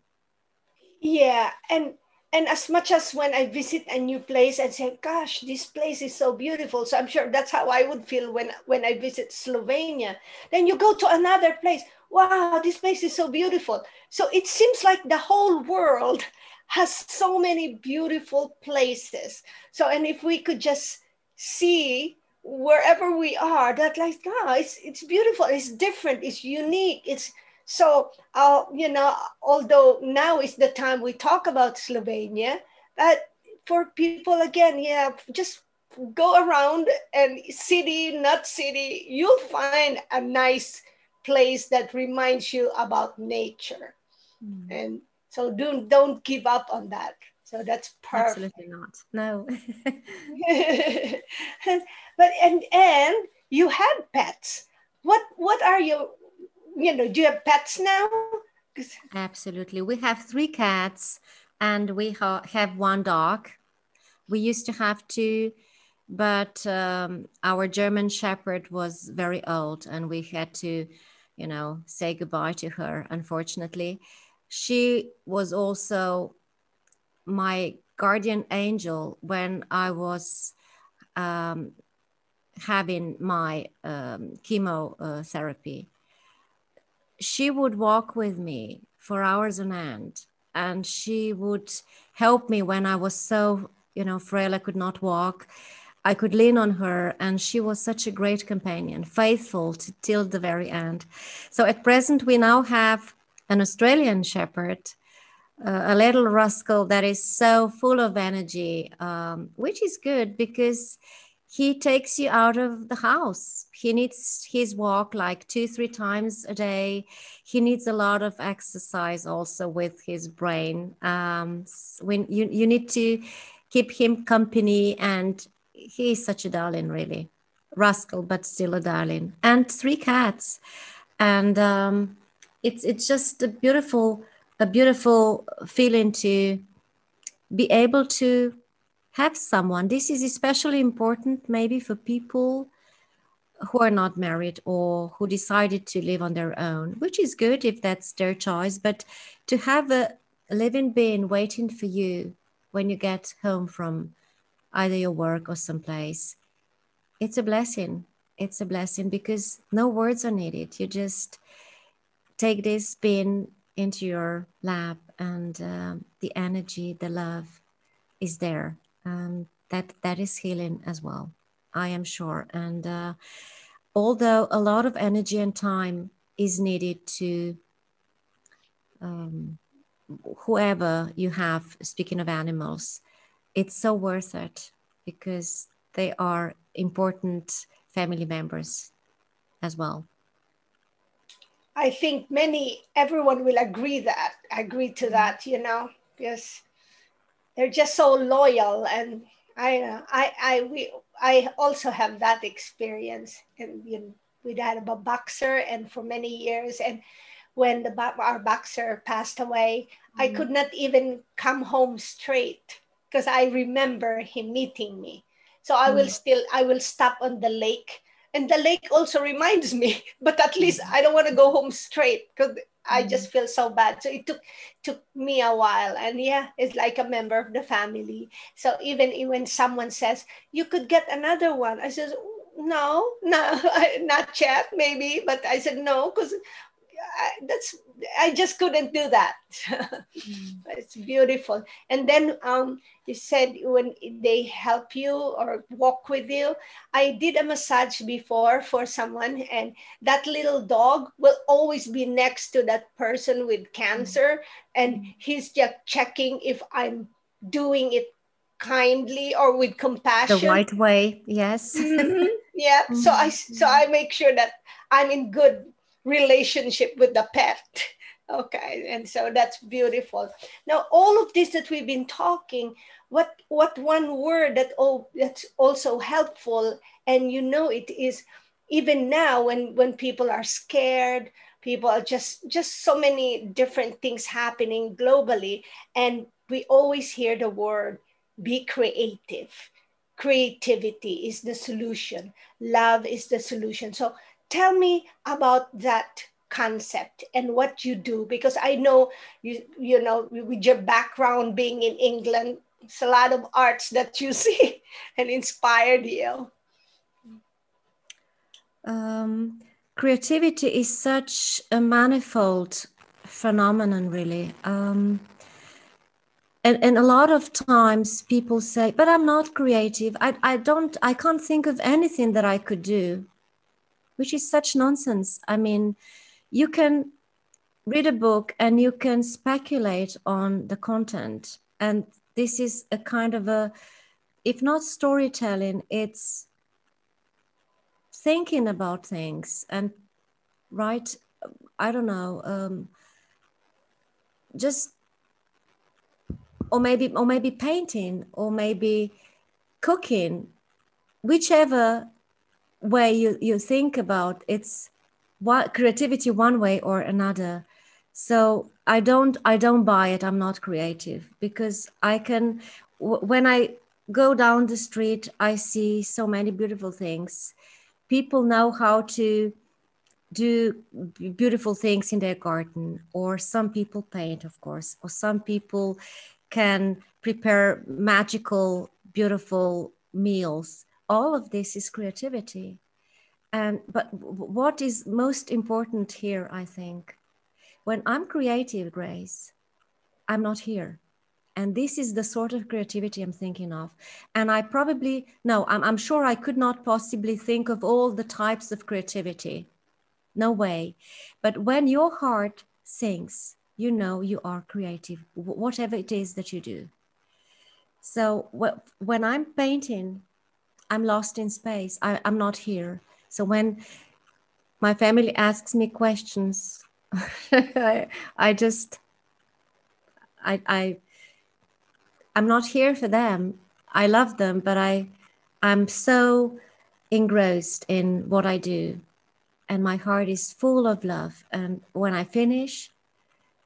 Yeah, and and as much as when I visit a new place and say, "Gosh, this place is so beautiful," so I'm sure that's how I would feel when when I visit Slovenia. Then you go to another place. Wow, this place is so beautiful. So it seems like the whole world has so many beautiful places. So and if we could just see wherever we are, that like, ah, it's it's beautiful, it's different, it's unique, it's so, uh, you know, although now is the time we talk about Slovenia, but for people, again, yeah, just go around and city, not city, you'll find a nice place that reminds you about nature. Mm. And so don't, don't give up on that. So that's perfect. Absolutely not. No. but and and you had pets. What what are your you know, do you have pets now? Absolutely. We have three cats and we ha- have one dog. We used to have two, but um, our German Shepherd was very old and we had to, you know, say goodbye to her, unfortunately. She was also my guardian angel when I was um, having my um, chemotherapy she would walk with me for hours on end and she would help me when i was so you know frail i could not walk. I could lean on her and she was such a great companion faithful to, till the very end. So at present we now have an australian shepherd uh, a little rascal that is so full of energy um, which is good because he takes you out of the house. He needs his walk like two, three times a day. He needs a lot of exercise also with his brain. Um, when you, you need to keep him company, and he's such a darling, really. rascal, but still a darling, and three cats, and um, it's it's just a beautiful a beautiful feeling to be able to have someone. This is especially important, maybe for people who are not married or who decided to live on their own, which is good if that's their choice. But to have a living being waiting for you when you get home from either your work or someplace, it's a blessing. It's a blessing because no words are needed. You just take this being into your lap and uh, the energy, the love is there. And that that is healing as well. I am sure. And uh, although a lot of energy and time is needed to um, whoever you have, speaking of animals, it's so worth it because they are important family members as well. I think many, everyone will agree that, agree to that, you know, because they're just so loyal and I, I, I, we, I also have that experience, and you know, we had a boxer, and for many years, and when the our boxer passed away, mm-hmm. I could not even come home straight because I remember him meeting me. So I will mm-hmm. still, I will stop on the lake, and the lake also reminds me, but at least mm-hmm. I don't want to go home straight because I mm-hmm. just feel so bad. So it took took me a while, and yeah, it's like a member of the family. So even when someone says you could get another one, I says no, no, not yet, maybe. But I said no because that's I just couldn't do that. mm. It's beautiful. And then um, you said when they help you or walk with you, I did a massage before for someone, and that little dog will always be next to that person with cancer, and mm. he's just checking if I'm doing it kindly or with compassion. The right way, yes. mm-hmm. Yeah. Mm-hmm. So I so I make sure that I'm in good relationship with the pet. Okay, and so that's beautiful. Now, all of this that we've been talking, what what one word that oh that's also helpful, and you know it is even now when when people are scared, people are just just so many different things happening globally, and we always hear the word be creative. Creativity is the solution. Love is the solution. So tell me about that concept and what you do because i know you you know with your background being in england it's a lot of arts that you see and inspired you. Um, creativity is such a manifold phenomenon really. Um, and, and a lot of times people say but i'm not creative. I, I don't i can't think of anything that i could do which is such nonsense. I mean, you can read a book and you can speculate on the content. And this is a kind of a, if not storytelling, it's thinking about things and right i don't know um, just or maybe or maybe painting or maybe cooking whichever way you, you think about it's what creativity one way or another. So i don't i don't buy it. I'm not creative because i can when i go down the street i see so many beautiful things. People know how to do beautiful things in their garden or some people paint of course or some people can prepare magical beautiful meals all of this is creativity. And but what is most important here i think when i'm creative grace i'm not here. And this is the sort of creativity i'm thinking of. And i probably no I'm, I'm sure i could not possibly think of all the types of creativity. No way. But when your heart sings you know you are creative whatever it is that you do. So when i'm painting I'm lost in space. I, I'm not here. So when my family asks me questions, I, I just, I, I, I'm not here for them. I love them, but I, I'm so engrossed in what I do, and my heart is full of love. And when I finish,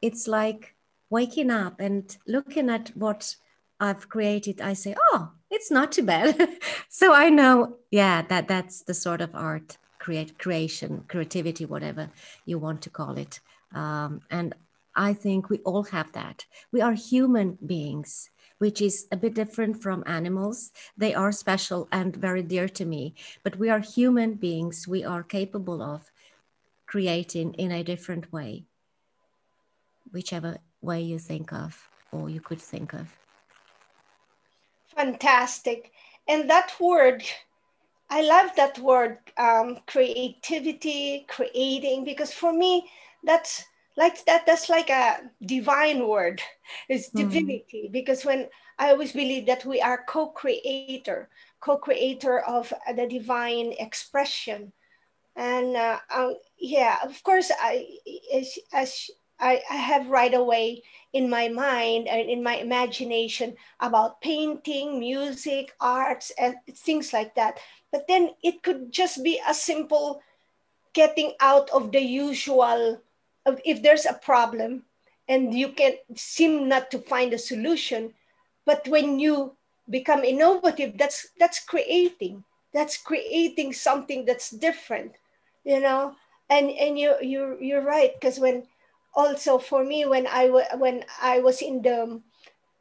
it's like waking up and looking at what I've created. I say, "Oh, it's not too bad." so I know, yeah, that that's the sort of art, create creation, creativity, whatever you want to call it. Um, and I think we all have that. We are human beings which is a bit different from animals. They are special and very dear to me, but we are human beings. We are capable of creating in a different way, whichever way you think of or you could think of. Fantastic. And that word, I love that word, um, creativity, creating, because for me, that's like that that's like a divine word it's hmm. divinity mm. because when i always believe that we are co-creator co-creator of the divine expression and uh, um, yeah of course i as, as I, I have right away in my mind and in my imagination about painting music arts and things like that. But then it could just be a simple getting out of the usual if there's a problem and you can seem not to find a solution but when you become innovative that's that's creating that's creating something that's different you know? And and you you you're right because when also for me when i when i was in the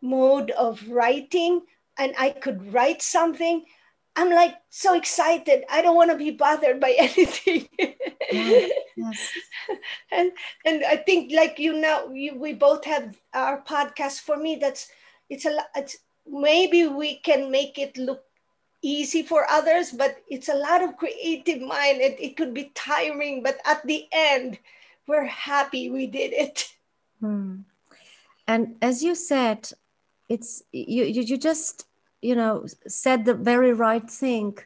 mode of writing and i could write something i'm like so excited i don't want to be bothered by anything yes, yes. and and I think like you know you, we both have our podcast. For me, that's it's a it's maybe we can make it look easy for others, but it's a lot of creative mind. It, it could be tiring, but at the end, we're happy we did it. Hmm. And as you said, it's you, you you just you know said the very right thing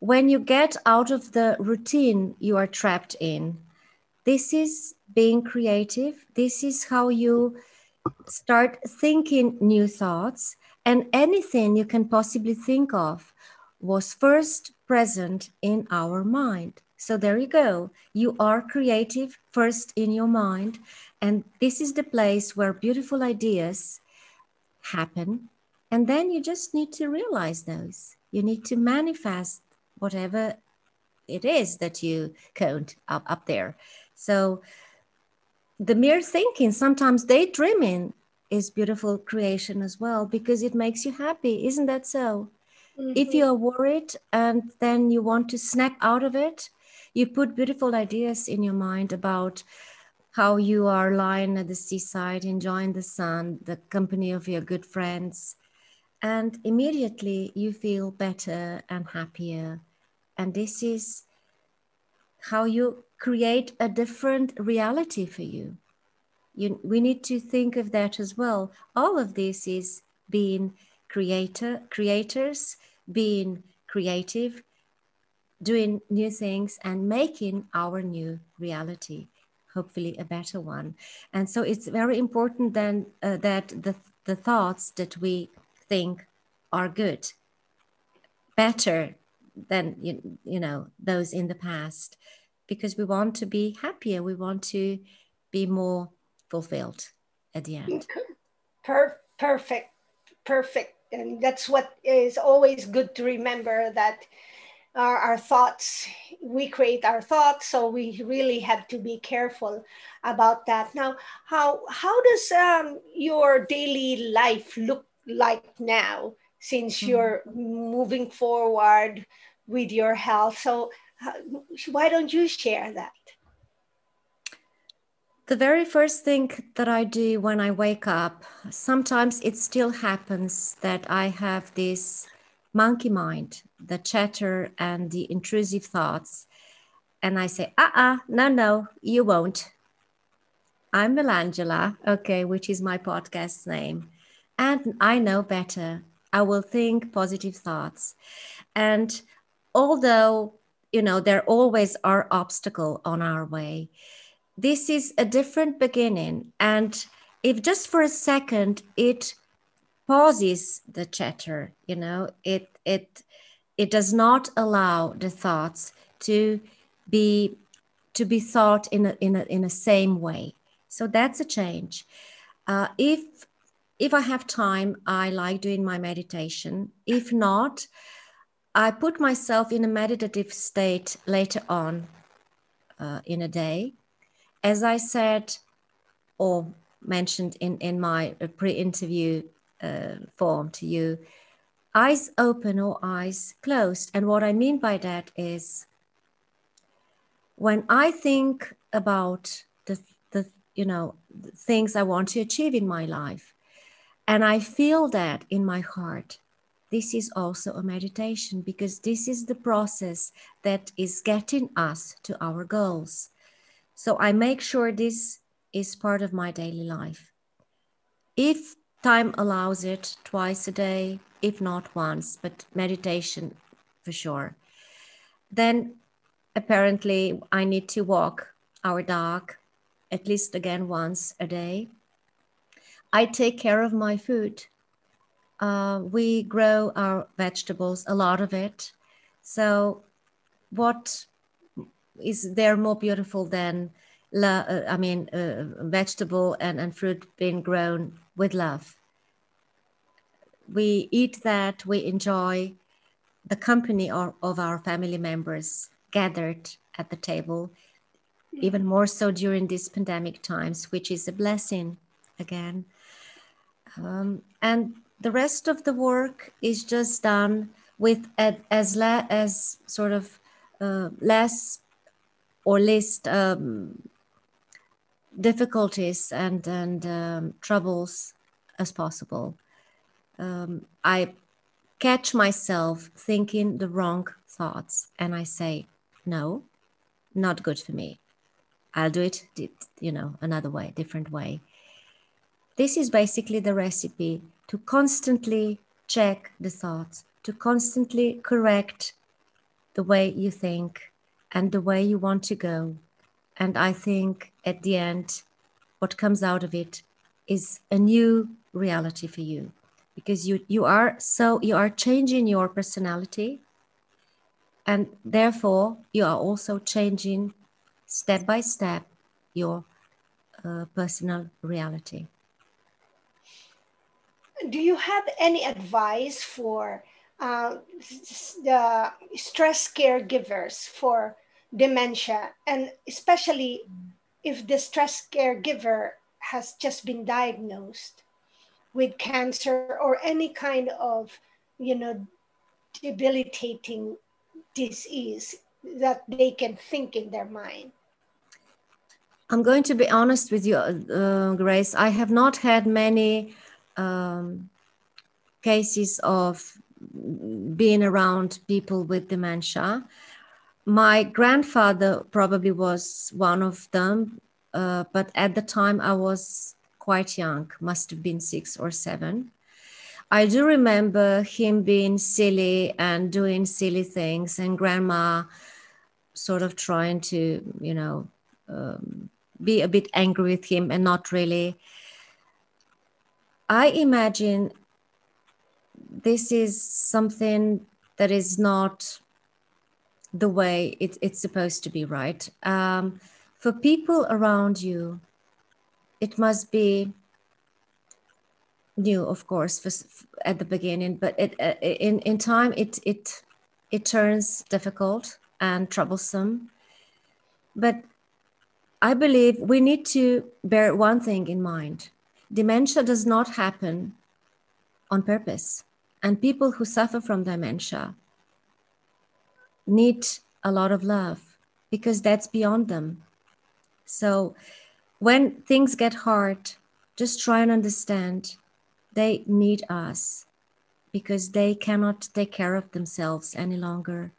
when you get out of the routine you are trapped in this is being creative this is how you start thinking new thoughts and anything you can possibly think of was first present in our mind so there you go you are creative first in your mind and this is the place where beautiful ideas happen and then you just need to realize those you need to manifest whatever it is that you code up, up there. So the mere thinking, sometimes daydreaming is beautiful creation as well because it makes you happy. Isn't that so? Mm-hmm. If you are worried and then you want to snap out of it, you put beautiful ideas in your mind about how you are lying at the seaside, enjoying the sun, the company of your good friends, and immediately you feel better and happier and this is how you create a different reality for you. you. We need to think of that as well. All of this is being creator, creators, being creative, doing new things and making our new reality hopefully a better one. And so it's very important then uh, that the, the thoughts that we think are good better than you, you know those in the past because we want to be happier. We want to be more fulfilled at the end. Per- perfect perfect. And that's what is always good to remember that our, our, thoughts we create our thoughts so we really have to be careful about that now how how does um, your daily life look like now since mm-hmm. you're moving forward with your health. So, uh, why don't you share that? The very first thing that I do when I wake up, sometimes it still happens that I have this monkey mind, the chatter and the intrusive thoughts. And I say, uh uh-uh, uh, no, no, you won't. I'm Milangela, okay, which is my podcast name. And I know better. I will think positive thoughts. And although you know there always are obstacles on our way this is a different beginning and if just for a second it pauses the chatter you know it it it does not allow the thoughts to be to be thought in a, in a, in a same way. So that's a change. Uh, if if i have time i like doing my meditation. If not i put myself in a meditative state later on uh, in a day. As i said or mentioned in in my pre-interview uh, form to you eyes open or eyes closed. And what I mean by that is when I think about the, the you know, the things I want to achieve in my life, and I feel that in my heart, this is also a meditation because this is the process that is getting us to our goals. So I make sure this is part of my daily life. If time allows it, twice a day, if not once, but meditation for sure. Then apparently I need to walk our dog at least again once a day. I take care of my food. Uh, we grow our vegetables, a lot of it. So, what is there more beautiful than, uh, I mean, uh, vegetable and, and fruit being grown with love? We eat that, we enjoy the company of, of our family members gathered at the table, even more so during these pandemic times, which is a blessing again. Um, and the rest of the work is just done with as la- as sort of uh, less or least um, difficulties and and um, troubles as possible um, I catch myself thinking the wrong thoughts and I say, no, not good for me. I'll do it, you know, another way, different way. This is basically the recipe to constantly check the thoughts, to constantly correct the way you think and the way you want to go. And I think at the end, what comes out of it is a new reality for you because you you are so you are changing your personality. And therefore you are also changing step by step your uh, personal reality. Do you have any advice for uh, the stress caregivers for dementia? And especially if the stress caregiver has just been diagnosed with cancer or any kind of, you know, debilitating disease that they can think in their mind? I'm going to be honest with you, uh, Grace. I have not had many um, cases of being around people with dementia. My grandfather probably was one of them, uh, but at the time I was quite young, must have been six or seven. I do remember him being silly and doing silly things, and grandma sort of trying to, you know, um, be a bit angry with him and not really. I imagine this is something that is not the way it, it's supposed to be, right? Um, for people around you, it must be new of course for, at the beginning but it uh, in in time it it it turns difficult and troublesome. But i believe we need to bear one thing in mind. Dementia does not happen on purpose and people who suffer from dementia need a lot of love because that's beyond them. So when things get hard, just try and understand they need us because they cannot take care of themselves any longer.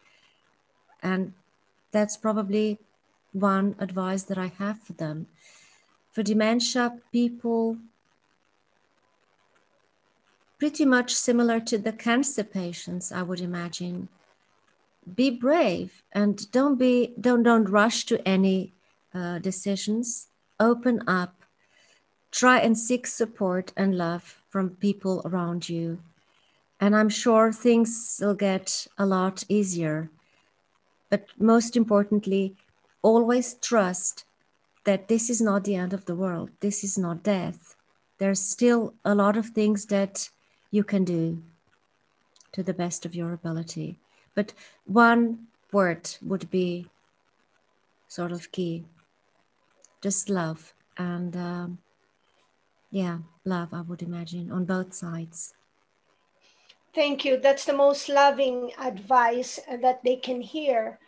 And that's probably one advice that I have for them. For dementia people, pretty much similar to the cancer patients, I would imagine. Be brave and don't be don't don't rush to any uh, decisions open up, try and seek support and love from people around you. and I'm sure things will get a lot easier. But most importantly, always trust that this is not the end of the world. This is not death. There's still a lot of things that you can do to the best of your ability. But one word would be sort of key just love. And um, yeah, love, I would imagine, on both sides. Thank you. That's the most loving advice that they can hear,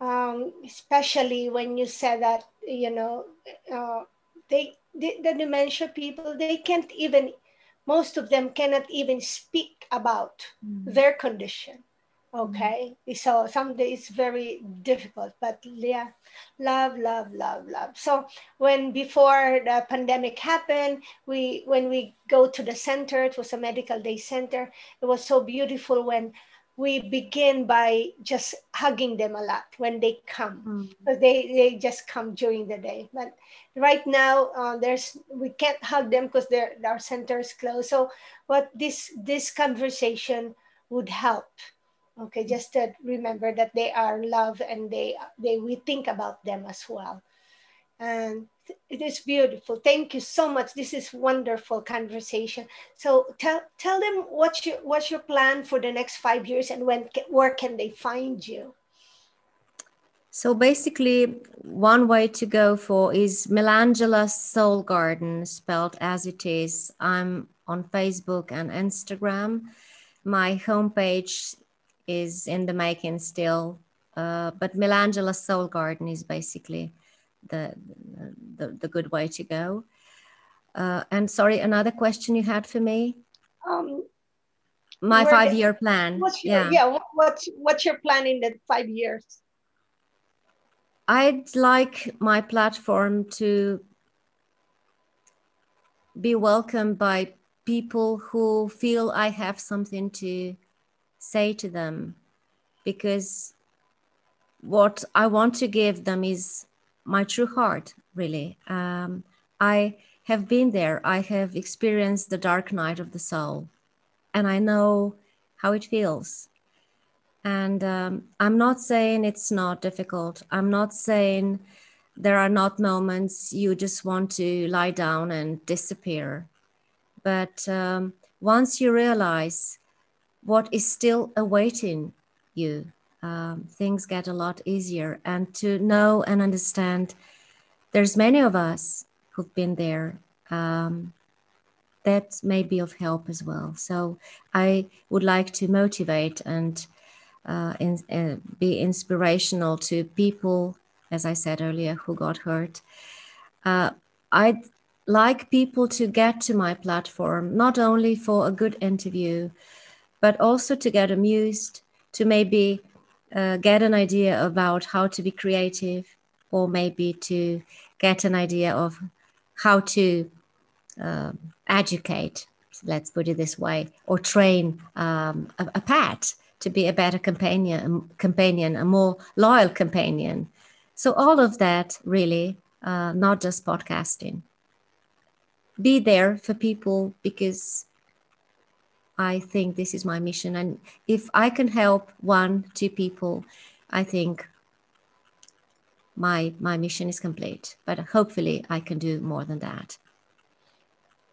um, especially when you said that, you know, uh, they, the, the dementia people, they can't even, most of them cannot even speak about mm. their condition. Okay, mm-hmm. so some days it's very difficult, but yeah, love, love, love, love. So when before the pandemic happened, we when we go to the center, it was a medical day center. It was so beautiful when we begin by just hugging them a lot when they come mm-hmm. they they just come during the day but right now uh, there's we can't hug them because our center is closed so what this this conversation would help okay just to remember that they are loved and they they we think about them as well. And it is beautiful. Thank you so much. This is wonderful conversation. So tell tell them what's your what's your plan for the next five years and when where can they find you? So basically one way to go for is milangela soul garden spelled as it is. I'm on facebook and instagram. My homepage is in the making still. Uh, but Milangela Soul Garden is basically the, the, the good way to go. Uh, and sorry, another question you had for me? Um, My five year plan. What's your, yeah. yeah. What's, what's your plan in the five years? I'd like my platform to be welcomed by people who feel I have something to say to them because what I want to give them is my true heart, really. Um, I have been there, I have experienced the dark night of the soul, and I know how it feels. And um, I'm not saying it's not difficult. I'm not saying there are not moments you just want to lie down and disappear. But um, once you realize what is still awaiting you. Um, things get a lot easier, and to know and understand, there's many of us who've been there. Um, that may be of help as well. So I would like to motivate and uh, in, uh, be inspirational to people, as I said earlier, who got hurt. Uh, I'd like people to get to my platform not only for a good interview, but also to get amused, to maybe uh, get an idea about how to be creative, or maybe to get an idea of how to um, educate, let's put it this way, or train um, a, a, pet to be a better companion, companion, a more loyal companion. So all of that really, uh, not just podcasting. Be there for people because I think this is my mission. And if I can help one, two people, I think my my mission is complete. But hopefully, I can do more than that.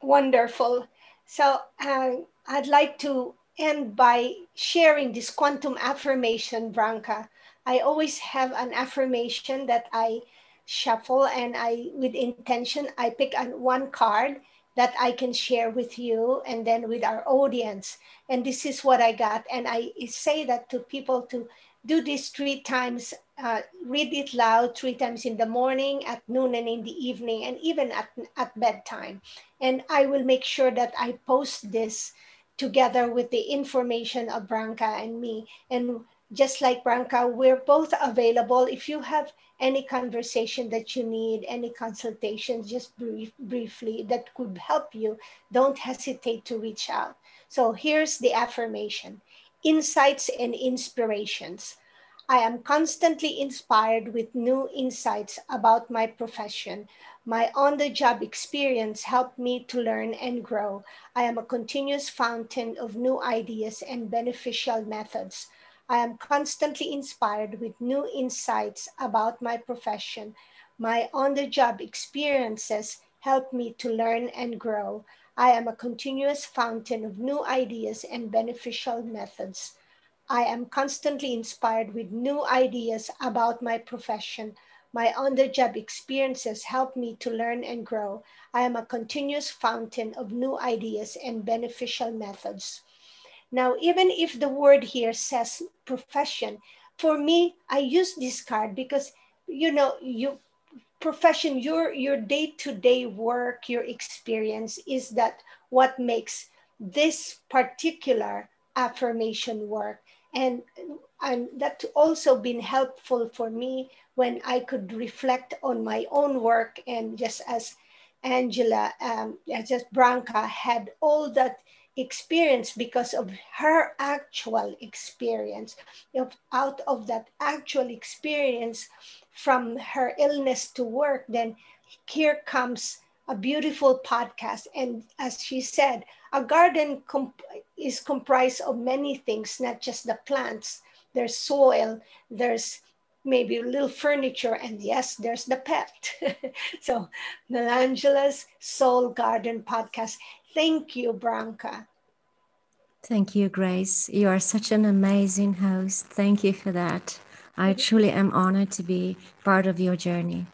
Wonderful. So uh, I'd like to end by sharing this quantum affirmation, Branka. I always have an affirmation that I shuffle and I, with intention, I pick one card that I can share with you and then with our audience. And this is what I got. And I say that to people to do this three times, uh, read it loud three times in the morning, at noon, and in the evening, and even at, at bedtime. And I will make sure that I post this together with the information of Branka and me. And just like Branka, we're both available. If you have any conversation that you need, any consultations, just brief, briefly that could help you, don't hesitate to reach out. So here's the affirmation insights and inspirations. I am constantly inspired with new insights about my profession, My on the job experience helped me to learn and grow. I am a continuous fountain of new ideas and beneficial methods. I am constantly inspired with new insights about my profession. My on the job experiences help me to learn and grow. I am a continuous fountain of new ideas and beneficial methods. I am constantly inspired with new ideas about my profession. My on the job experiences help me to learn and grow. I am a continuous fountain of new ideas and beneficial methods. Now, even if the word here says profession, for me, I use this card because you know, you profession, your your day-to-day work, your experience is that what makes this particular affirmation work. And and that also been helpful for me when I could reflect on my own work and just as Angela, um, just Branka had all that experience because of her actual experience. Out of that actual experience from her illness to work, then here comes a beautiful podcast. And as she said, a garden comp- is comprised of many things, not just the plants. There's soil, there's maybe a little furniture, and yes, there's the pet. so, Milangela's Soul Garden podcast. Thank you, Branka. Thank you, Grace. You are such an amazing host. Thank you for that. I truly am honored to be part of your journey.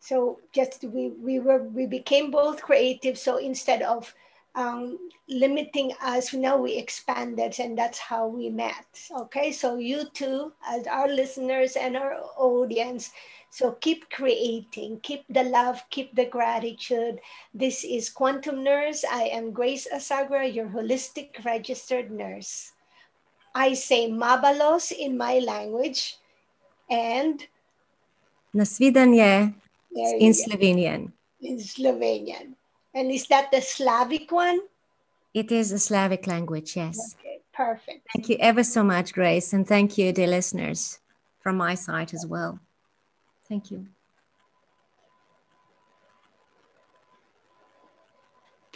So just we we were we became both creative. So instead of um, limiting us, now we expanded, and that's how we met. Okay, so you too, as our listeners and our audience, so keep creating, keep the love, keep the gratitude. This is Quantum Nurse. I am Grace Asagra, your holistic registered nurse. I say mabalos in my language and Nasvidanje in Slovenian. In Slovenian. And is that the Slavic one? It is a Slavic language, yes. Okay, perfect. Thank you ever so much, Grace. And thank you, dear listeners, from my side as well. Thank you.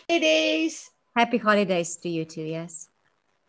Holidays. Happy holidays to you too, yes.